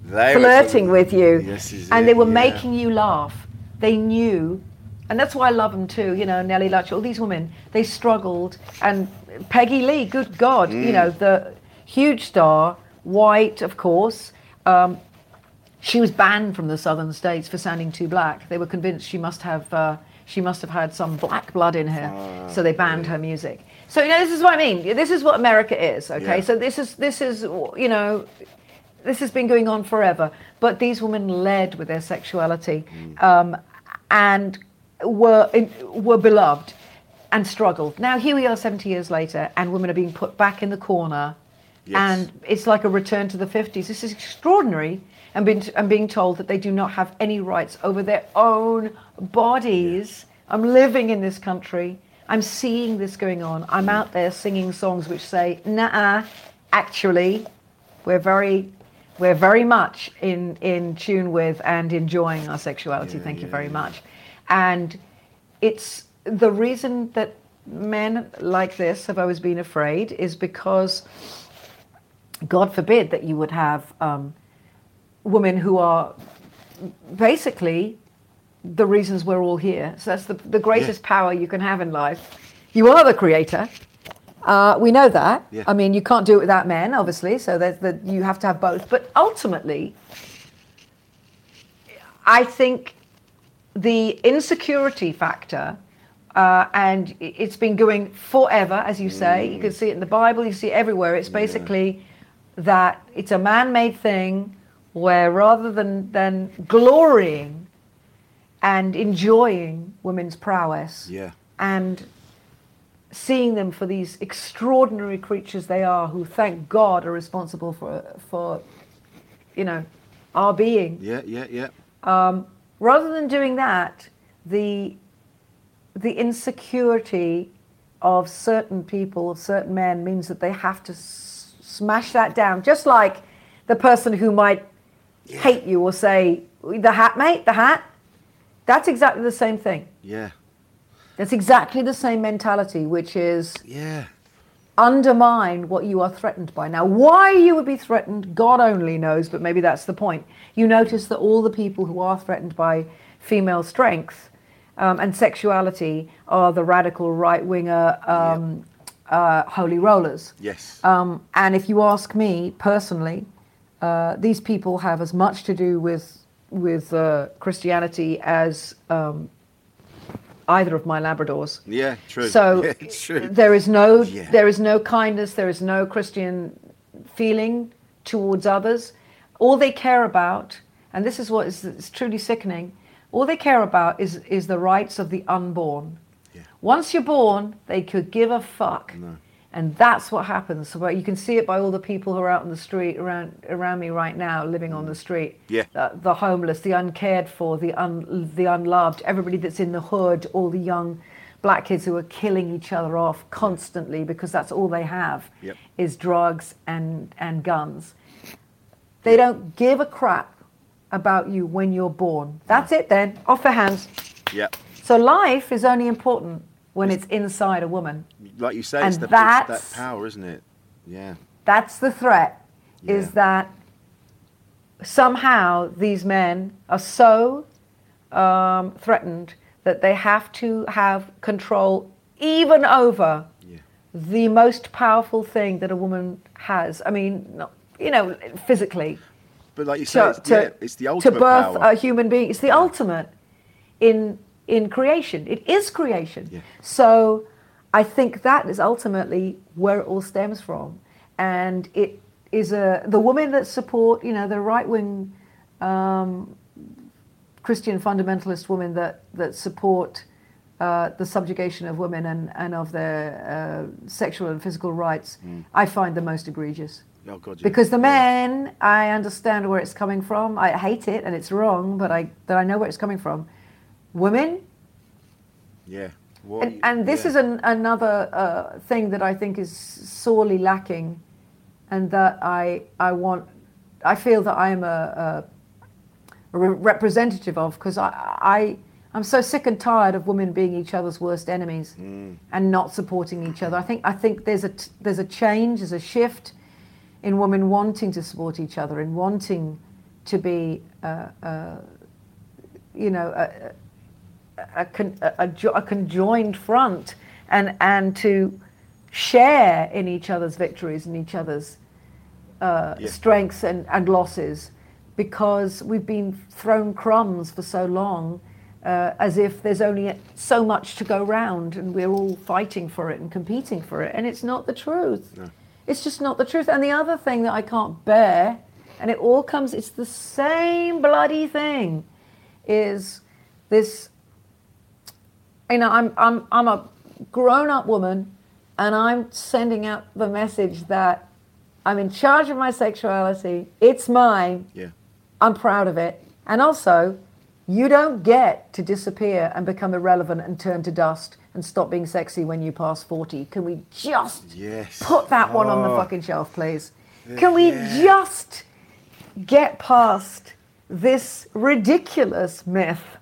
They flirting with you. Is and it, they were yeah. making you laugh. They knew, and that's why I love them too. You know, Nellie Lutcher, all these women, they struggled. And Peggy Lee, good God, Mm. you know, the huge star, white, of course. Um, she was banned from the southern states for sounding too black. They were convinced she must have uh, she must have had some black blood in her, Ah, so they banned her music. So you know, this is what I mean. This is what America is. Okay, Yeah. so this is this is you know this has been going on forever. But these women led with their sexuality um, and were were beloved and struggled. Now here we are, 70 years later, and women are being put back in the corner, Yes. and it's like a return to the 50s. This is extraordinary. And being, and being told that they do not have any rights over their own bodies. I'm living in this country. I'm seeing this going on. I'm mm. out there singing songs which say, nah, actually, we're very we're very much in in tune with and enjoying our sexuality thank you very much and it's the reason that men like this have always been afraid is because god forbid that you would have um, women who are basically the reasons we're all here so that's the, the greatest power you can have in life you are the creator uh, we know that. Yeah. I mean, you can't do it without men, obviously. So the, you have to have both. But ultimately, I think the insecurity factor, uh, and it's been going forever, as you say. You can see it in the Bible. You see it everywhere. It's basically that it's a man-made thing, where rather than than glorying and enjoying women's prowess, Yeah. and seeing them for these extraordinary creatures they are who thank God are responsible for for you know our being Yeah, yeah, yeah. Um, rather than doing that the the insecurity of certain people of certain men means that they have to smash that down just like the person who might hate you or say the hat mate the hat that's exactly the same thing Yeah. that's exactly the same mentality which is Yeah. undermine what you are threatened by. Now, why you would be threatened, God only knows, but maybe that's the point. You notice that all the people who are threatened by female strength um, and sexuality are the radical right winger um, uh, holy rollers. Yes. Um, and if you ask me personally, uh, these people have as much to do with with uh, Christianity as um, either of my Labradors. yeah, true. So yeah, true. there is no Yeah. there is no kindness, there is no Christian feeling towards others. All they care about, and this is what is, is truly sickening, all they care about is is the rights of the unborn. Once you're born, they could give a fuck. And that's what happens. So you can see it by all the people who are out on the street around around me right now, living on the mm. street. Yeah. The, the homeless, the uncared for, the un, the unloved, everybody that's in the hood, all the young black kids who are killing each other off constantly because that's all they have Yep. is drugs and and guns. They don't give a crap about you when you're born. That's it then. Off their hands. Yeah. So life is only important when it's inside a woman. Like you say, And it's, the, it's that power, isn't it? Yeah. That's the threat. Yeah. Is that somehow these men are so um, threatened that they have to have control even over the most powerful thing that a woman has. I mean, not, you know, physically. But like you say, To, it's, to, yeah, it's the ultimate to birth power. a human being. It's the ultimate in in creation. It is creation. Yeah. So I think that is ultimately where it all stems from, and it is a the women that support you know the right wing um, Christian fundamentalist women that that support. Uh, the subjugation of women and, and of their uh, sexual and physical rights, Mm. I find the most egregious. Oh God. Yeah. Because the men, I understand where it's coming from. I hate it and it's wrong, but I that I know where it's coming from. Women, Yeah. What and, and this yeah. is an, another uh, thing that I think is sorely lacking, and that I I want, I feel that I am a, a, a re- representative of because I I I'm so sick and tired of women being each other's worst enemies and not supporting each other. I think I think there's a t- there's a change, there's a shift in women wanting to support each other and wanting to be, uh, uh, you know, a, a, con, a, a, a conjoined front and, and to share in each other's victories and each other's uh, Yeah. strengths and, and losses because we've been thrown crumbs for so long uh, as if there's only so much to go round and we're all fighting for it and competing for it. And it's not the truth. It's just not the truth. And the other thing that I can't bear, and it all comes, it's the same bloody thing, is this you know, I'm I'm I'm a grown up woman and I'm sending out the message that I'm in charge of my sexuality. It's mine. Yeah. I'm proud of it. And also, you don't get to disappear and become irrelevant and turn to dust and stop being sexy when you pass 40. Can we just Yes. put that one on the Oh. fucking shelf, please? Can we just get past this ridiculous myth?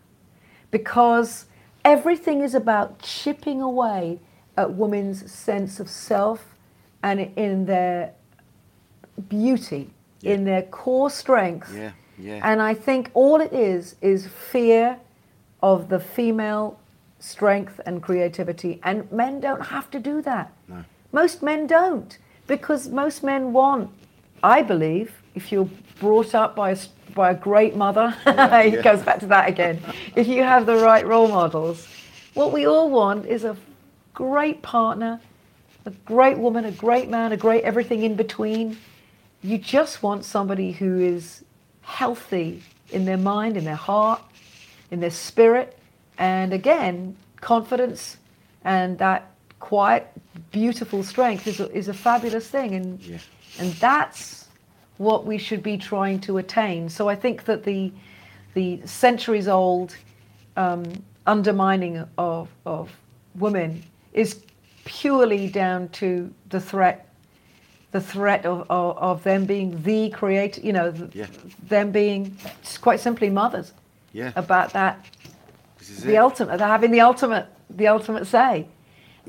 Because everything is about chipping away at women's sense of self and in their beauty, in their core strength. Yeah, yeah. And I think all it is is fear of the female strength and creativity. And men don't have to do that. No. Most men don't, because most men want, I believe, if you're brought up by a, by a great mother, oh, it goes back to that again. If you have the right role models, what we all want is a great partner, a great woman, a great man, a great everything in between. You just want somebody who is healthy in their mind, in their heart, in their spirit, and again, confidence and that quiet, beautiful strength is a, is a fabulous thing, and Yeah. and that's what we should be trying to attain. So I think that the the centuries old um, undermining of of women is purely down to the threat the threat of, of, of them being the creator, you know, Yeah. them being quite simply mothers. Yeah. About that, the it. ultimate, they're having the ultimate, the ultimate say.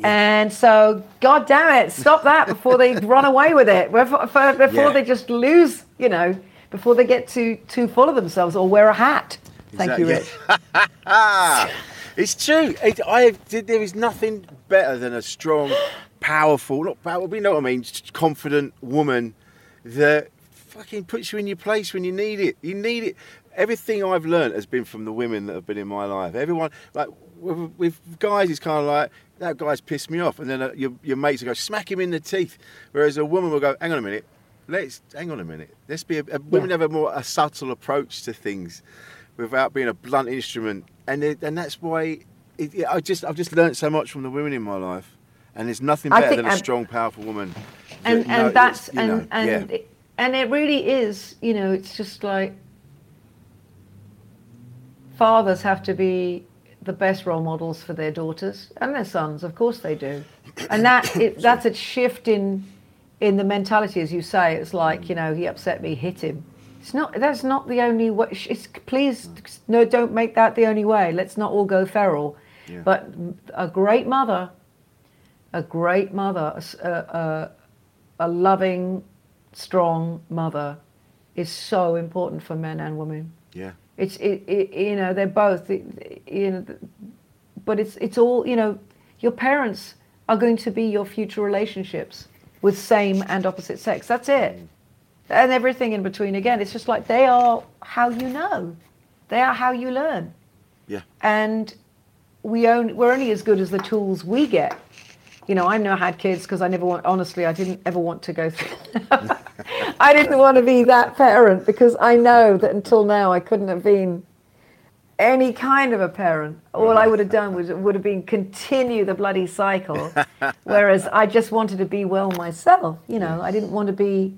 And so, God damn it, stop that before they run away with it, before, before Yeah. they just lose, you know, before they get too too full of themselves or wear a hat. Thank you, Rich. It's true. It, I. There is nothing better than a strong, powerful, not powerful, you know what I mean, confident woman that fucking puts you in your place when you need it. You need it. Everything I've learned has been from the women that have been in my life. Everyone, like with, with guys, it's kind of like that guy's pissed me off, and then uh, your your mates will go smack him in the teeth, whereas a woman will go, hang on a minute. Let's hang on a minute. Let's be a, a, women have a more a subtle approach to things, without being a blunt instrument, and it, and that's why it, it- I just I've just learned so much from the women in my life, and there's nothing better think- than a strong, powerful woman. and that know- and that's you and and yeah. it, and it really is you know it's just like fathers have to be the best role models for their daughters and their sons. Of course they do. And that it, that's a shift in in the mentality as you say. It's like you know he upset me hit him. It's not that's not the only way it's please no don't make that the only way. Let's not all go feral. Yeah. but a great mother a great mother, a a loving, strong mother, is so important for men and women. yeah, It's it, it you know they're both you know, but it's it's all you know. Your parents are going to be your future relationships with same and opposite sex. That's it, mm. and everything in between. Again, it's just like they are how you know, they are how you learn yeah, and we own, we're only as good as the tools we get. You know, I never had kids because I never want, honestly, I didn't ever want to go through. I didn't want to be that parent because I know that until now I couldn't have been any kind of a parent. All I would have done was would have been continue the bloody cycle. Whereas I just wanted to be well myself. You know, I didn't want to be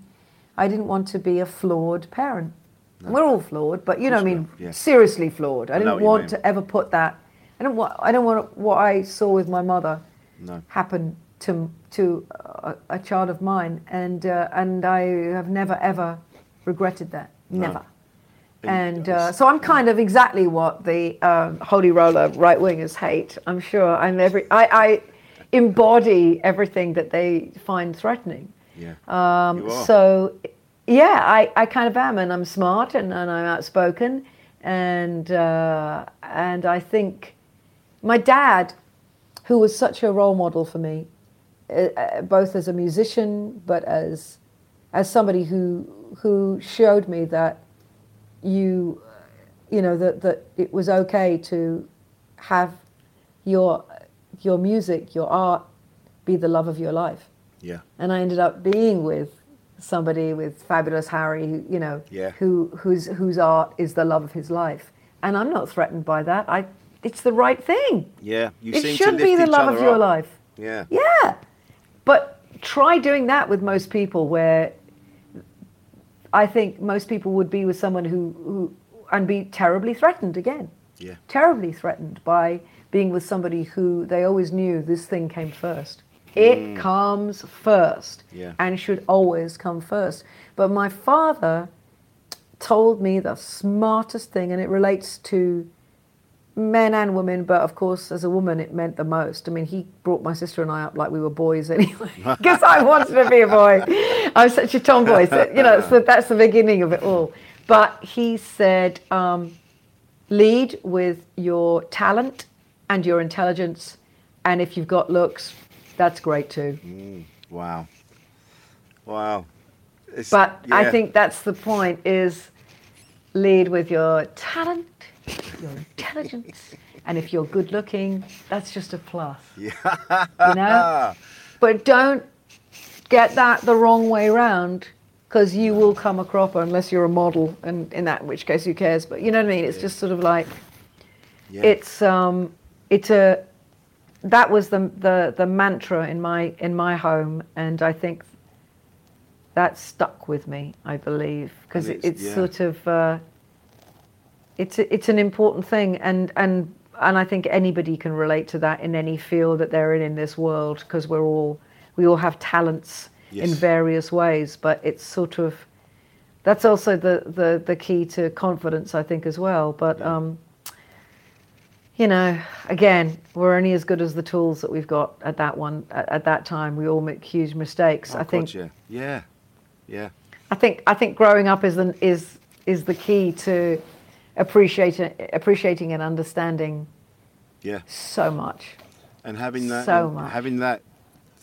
I didn't want to be a flawed parent. We're all flawed, but you know, what I mean, yeah. seriously flawed. I, I didn't you want to ever put that. I don't want. I don't want what I saw with my mother No. happen to to a, a child of mine, and uh, and I have never ever regretted that. Never. And uh, so I'm kind of exactly what the um, holy roller right wingers hate. I'm sure I'm every. I, I embody everything that they find threatening. Yeah. Um, so, yeah, I, I kind of am, and I'm smart and, and I'm outspoken, and uh, and I think my dad, who was such a role model for me, uh, uh, both as a musician but as as somebody who who showed me that you you know that that it was okay to have your your music, your art, be the love of your life Yeah. and I ended up being with somebody with fabulous Harry, who, you know, Yeah. who whose whose art is the love of his life, and I'm not threatened by that. I, it's the right thing. Yeah. You it should be the love of your up. life. Yeah. Yeah, but try doing that with most people, where I think most people would be with someone who, who and be terribly threatened again Yeah. terribly threatened by being with somebody who they always knew this thing came first. It comes first Yeah. and should always come first. But my father told me the smartest thing, and it relates to men and women, but of course, as a woman, it meant the most. I mean, he brought my sister and I up like we were boys anyway, because I wanted to be a boy. I'm such a tomboy, so, you know, so that's the beginning of it all. But he said, um, lead with your talent and your intelligence, and if you've got looks, that's great too. Wow. Wow. It's- But I think that's the point: is lead with your talent, your intelligence, and if you're good looking, that's just a plus. Yeah. You know, but don't get that the wrong way round. Because you will come a cropper unless you're a model, and in that which case, who cares? But you know what I mean. It's just sort of like Yeah. it's um, it's a that was the, the the mantra in my in my home, and I think that stuck with me. I believe because it's- it's yeah. sort of uh, it's a, it's an important thing, and and and I think anybody can relate to that in any field that they're in in this world because we're all we all have talents in various ways, but it's sort of that's also the, the, the key to confidence, I think, as well. But um, you know, again, we're only as good as the tools that we've got at that one at, at that time. We all make huge mistakes. Oh, I think. gotcha. Yeah. Yeah. I think I think growing up is the is is the key to appreciating appreciating and understanding Yeah. so much. And having that, So in- much. having that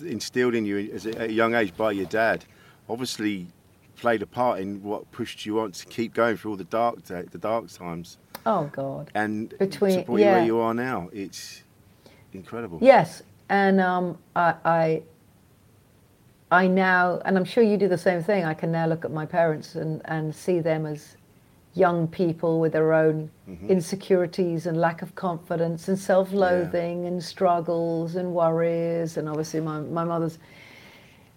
instilled in you as a, at a young age by your dad, obviously played a part in what pushed you on to keep going through all the dark da- the dark times Oh God. and Between- support you yeah. where you are now. It's incredible. Yes, and um, I, I, I now, and I'm sure you do the same thing. I can now look at my parents and, and see them as young people with their own insecurities and lack of confidence and self-loathing and struggles and worries, and obviously my my mother's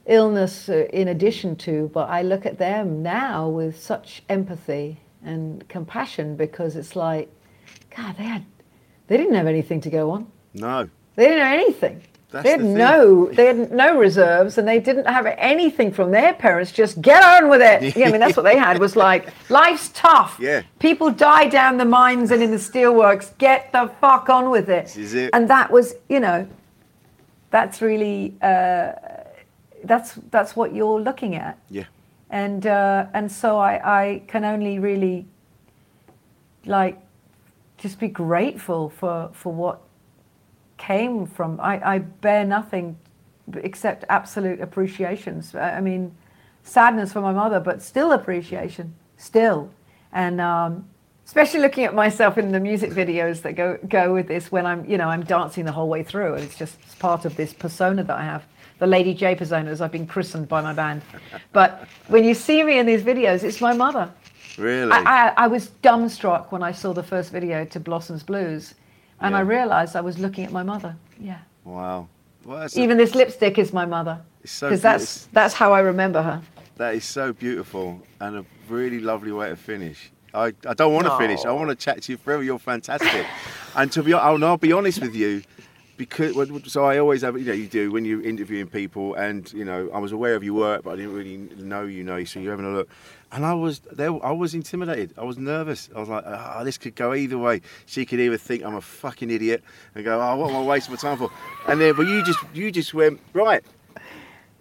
illness uh, in addition to. But I look at them now with such empathy and compassion because it's like, God, they had, they didn't have anything to go on. No. They didn't know anything. That's they had the no, they had no reserves, and they didn't have anything from their parents. Just get on with it. Yeah, I mean, that's what they had. Was like, life's tough. Yeah. People die down the mines and in the steelworks. Get the fuck on with it. This is it. And that was, you know, that's really, uh, that's that's what you're looking at Yeah. and uh, and so I, I can only really like just be grateful for for what came from I, I bear nothing except absolute appreciations. I mean sadness for my mother but still appreciation still. And um, especially looking at myself in the music videos that go go with this when I'm you know I'm dancing the whole way through and it's just it's part of this persona that I have. The Lady J persona as I've been christened by my band. But when you see me in these videos it's my mother. Really. I, I, I was dumbstruck when I saw the first video to Blossoms Blues and I realized I was looking at my mother yeah wow. Well, that's a- even this lipstick is my mother It's so because that's that's how I remember her That is so beautiful and a really lovely way to finish. I, I don't want to finish. I want to chat to you forever. You're fantastic. and to be honest, I'll be honest with you, because so I always have you know you do when you're interviewing people, and you know I was aware of your work, but I didn't really know you know. So you're having a look, and I was there. I was intimidated. I was nervous. I was like, oh, this could go either way. She could either think I'm a fucking idiot and go, oh, what am I wasting my time for? And then, but you just you just went right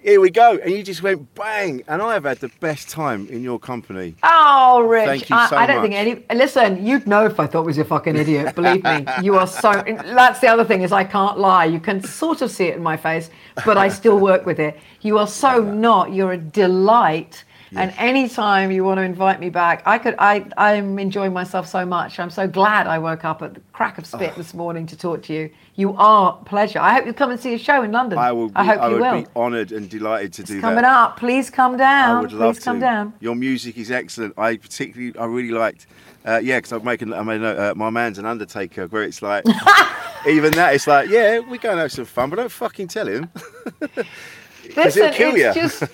here we go. And you just went bang. And I have had the best time in your company. Oh, Rich. Thank you I, so I don't much. think any. Listen, you'd know if I thought was a fucking idiot. Believe me. You are so. That's the other thing is I can't lie. You can sort of see it in my face, but I still work with it. You are so not. You're a delight. And anytime you want to invite me back, I could. I I'm enjoying myself so much. I'm so glad I woke up at the crack of spit ah. this morning to talk to you. You are pleasure. I hope you come and see a show in London. I will. Be, I hope you would will. be honoured and delighted to do Coming that. Coming up, please come down. I would love please come to. down. Your music is excellent. I particularly, I really liked. Uh, yeah, because I'm making. I made uh, my man's an Undertaker, where it's like, even that, it's like, yeah, we're going to have some fun, but don't fucking tell him. Listen, it'll kill it's you. just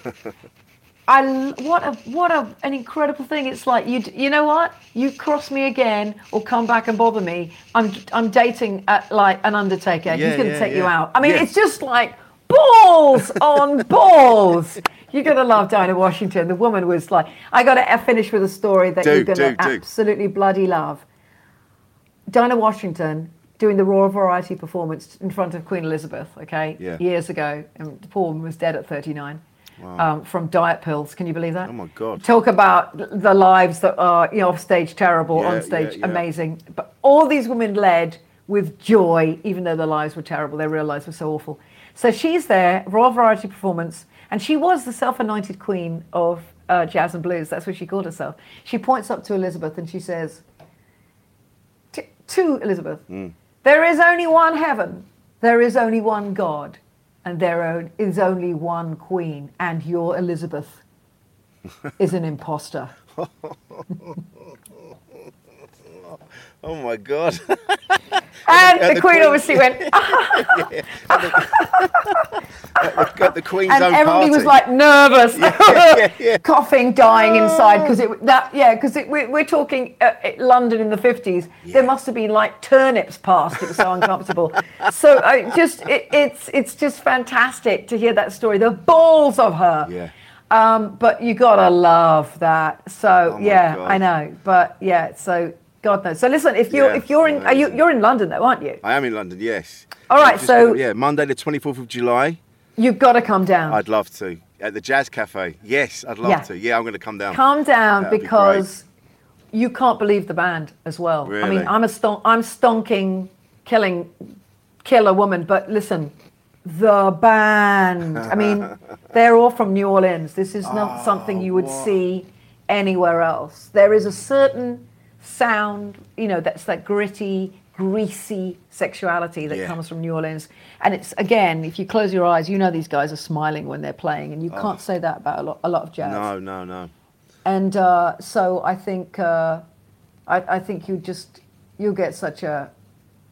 I what a what a an incredible thing. It's like you you know what? You cross me again or come back and bother me. I'm I'm dating at like an undertaker. He's going to yeah, take you out. I mean, Yeah. it's just like balls on balls. You're going to love Dinah Washington. The woman was like, I got to finish with a story that Do, you're going to do, do. absolutely bloody love. Dinah Washington doing the Royal Variety performance in front of Queen Elizabeth, okay, Yeah. years ago, and the poor woman was dead at 39 um, from diet pills. Can you believe that? Oh my God. Talk about the lives that are, you know, off stage terrible, Yeah, on stage yeah, amazing. But all these women led with joy, even though their lives were terrible. Their real lives were so awful. So she's there, Royal Variety performance, and she was the self-anointed queen of uh, jazz and blues. That's what she called herself. She points up to Elizabeth and she says, to Elizabeth, there is only one heaven, there is only one God, and there own, is only one queen, and your Elizabeth is an imposter. Oh my god. And and the, the queen, queen- obviously went, Got the Queen's and own everybody was like nervous, yeah, yeah. coughing, dying inside because it that yeah because we're, we're talking uh, uh, London in the fifties. There must have been like turnips passed. It was so uncomfortable. so I just it, it's it's just fantastic to hear that story. The balls of her. Yeah. Um, but you gotta love that. So Oh yeah, God. I know. But yeah, so God knows. So listen, if you're Yeah, if you're in are you, you're in London though, aren't you? I am in London, yes. All right, so- yeah, Monday the 24th of July. You've got to come down. I'd love to at the Jazz Cafe. Yes, I'd love Yeah. to. Yeah, I'm going to come down. Calm down That'd be because you can't believe the band as well. Really? I mean, I'm a ston- I'm stonking, killing, killer woman, but listen, the band. I mean, they're all from New Orleans. This is not Oh, something you would see anywhere else. There is a certain sound, you know, that's that gritty, greasy sexuality that Yeah. comes from New Orleans. And it's again, if you close your eyes, you know these guys are smiling when they're playing, and you can't say that about a lot, a lot of jazz No, no, no. and uh, so I think uh, I, I think you just you'll get such a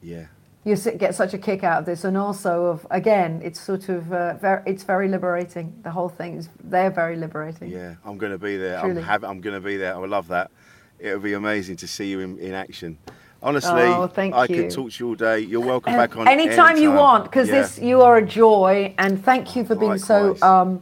Yeah. you get such a kick out of this, and also of again, it's sort of uh, very, it's very liberating. The whole thing is they're very liberating. Yeah, I'm going to be there. I'm, Truly. I'm going to be there. I would love that. It would be amazing to see you in, in action. Honestly, Oh, I you. could talk to you all day. You're welcome back on anytime you want, because Yeah. this you are a joy, and thank you for being so um,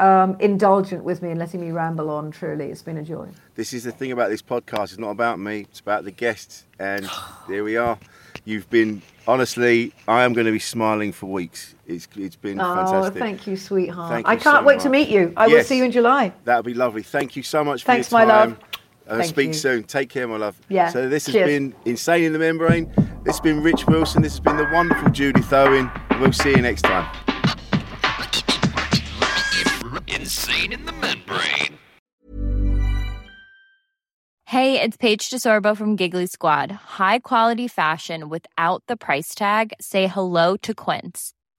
um, indulgent with me and letting me ramble on. Truly, it's been a joy. This is the thing about this podcast. It's not about me. It's about the guests. And there we are. You've been honestly. I am going to be smiling for weeks. It's it's been Oh, fantastic. thank you, sweetheart. Thank I can't so wait to meet you. I will see you in July. That would be lovely. Thank you so much for Thanks, my love. Time. Uh, Thank speak you. soon. Take care, my love. Yeah. So this has Cheers. been Insane in the Membrane. This has been Rich Wilson. This has been the wonderful Judith Owen. We'll see you next time. Insane in the membrane. Hey, it's Paige DeSorbo from Giggly Squad. High quality fashion without the price tag. Say hello to Quince.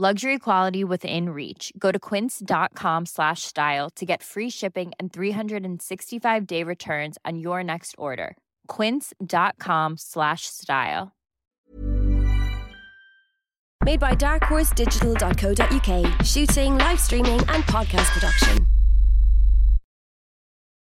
Luxury quality within reach. Go to quince.com slash style to get free shipping and 365 day returns on your next order. Quince.com slash style. Made by darkhorse darkhorsedigital.co.uk. Shooting, live streaming, and podcast production.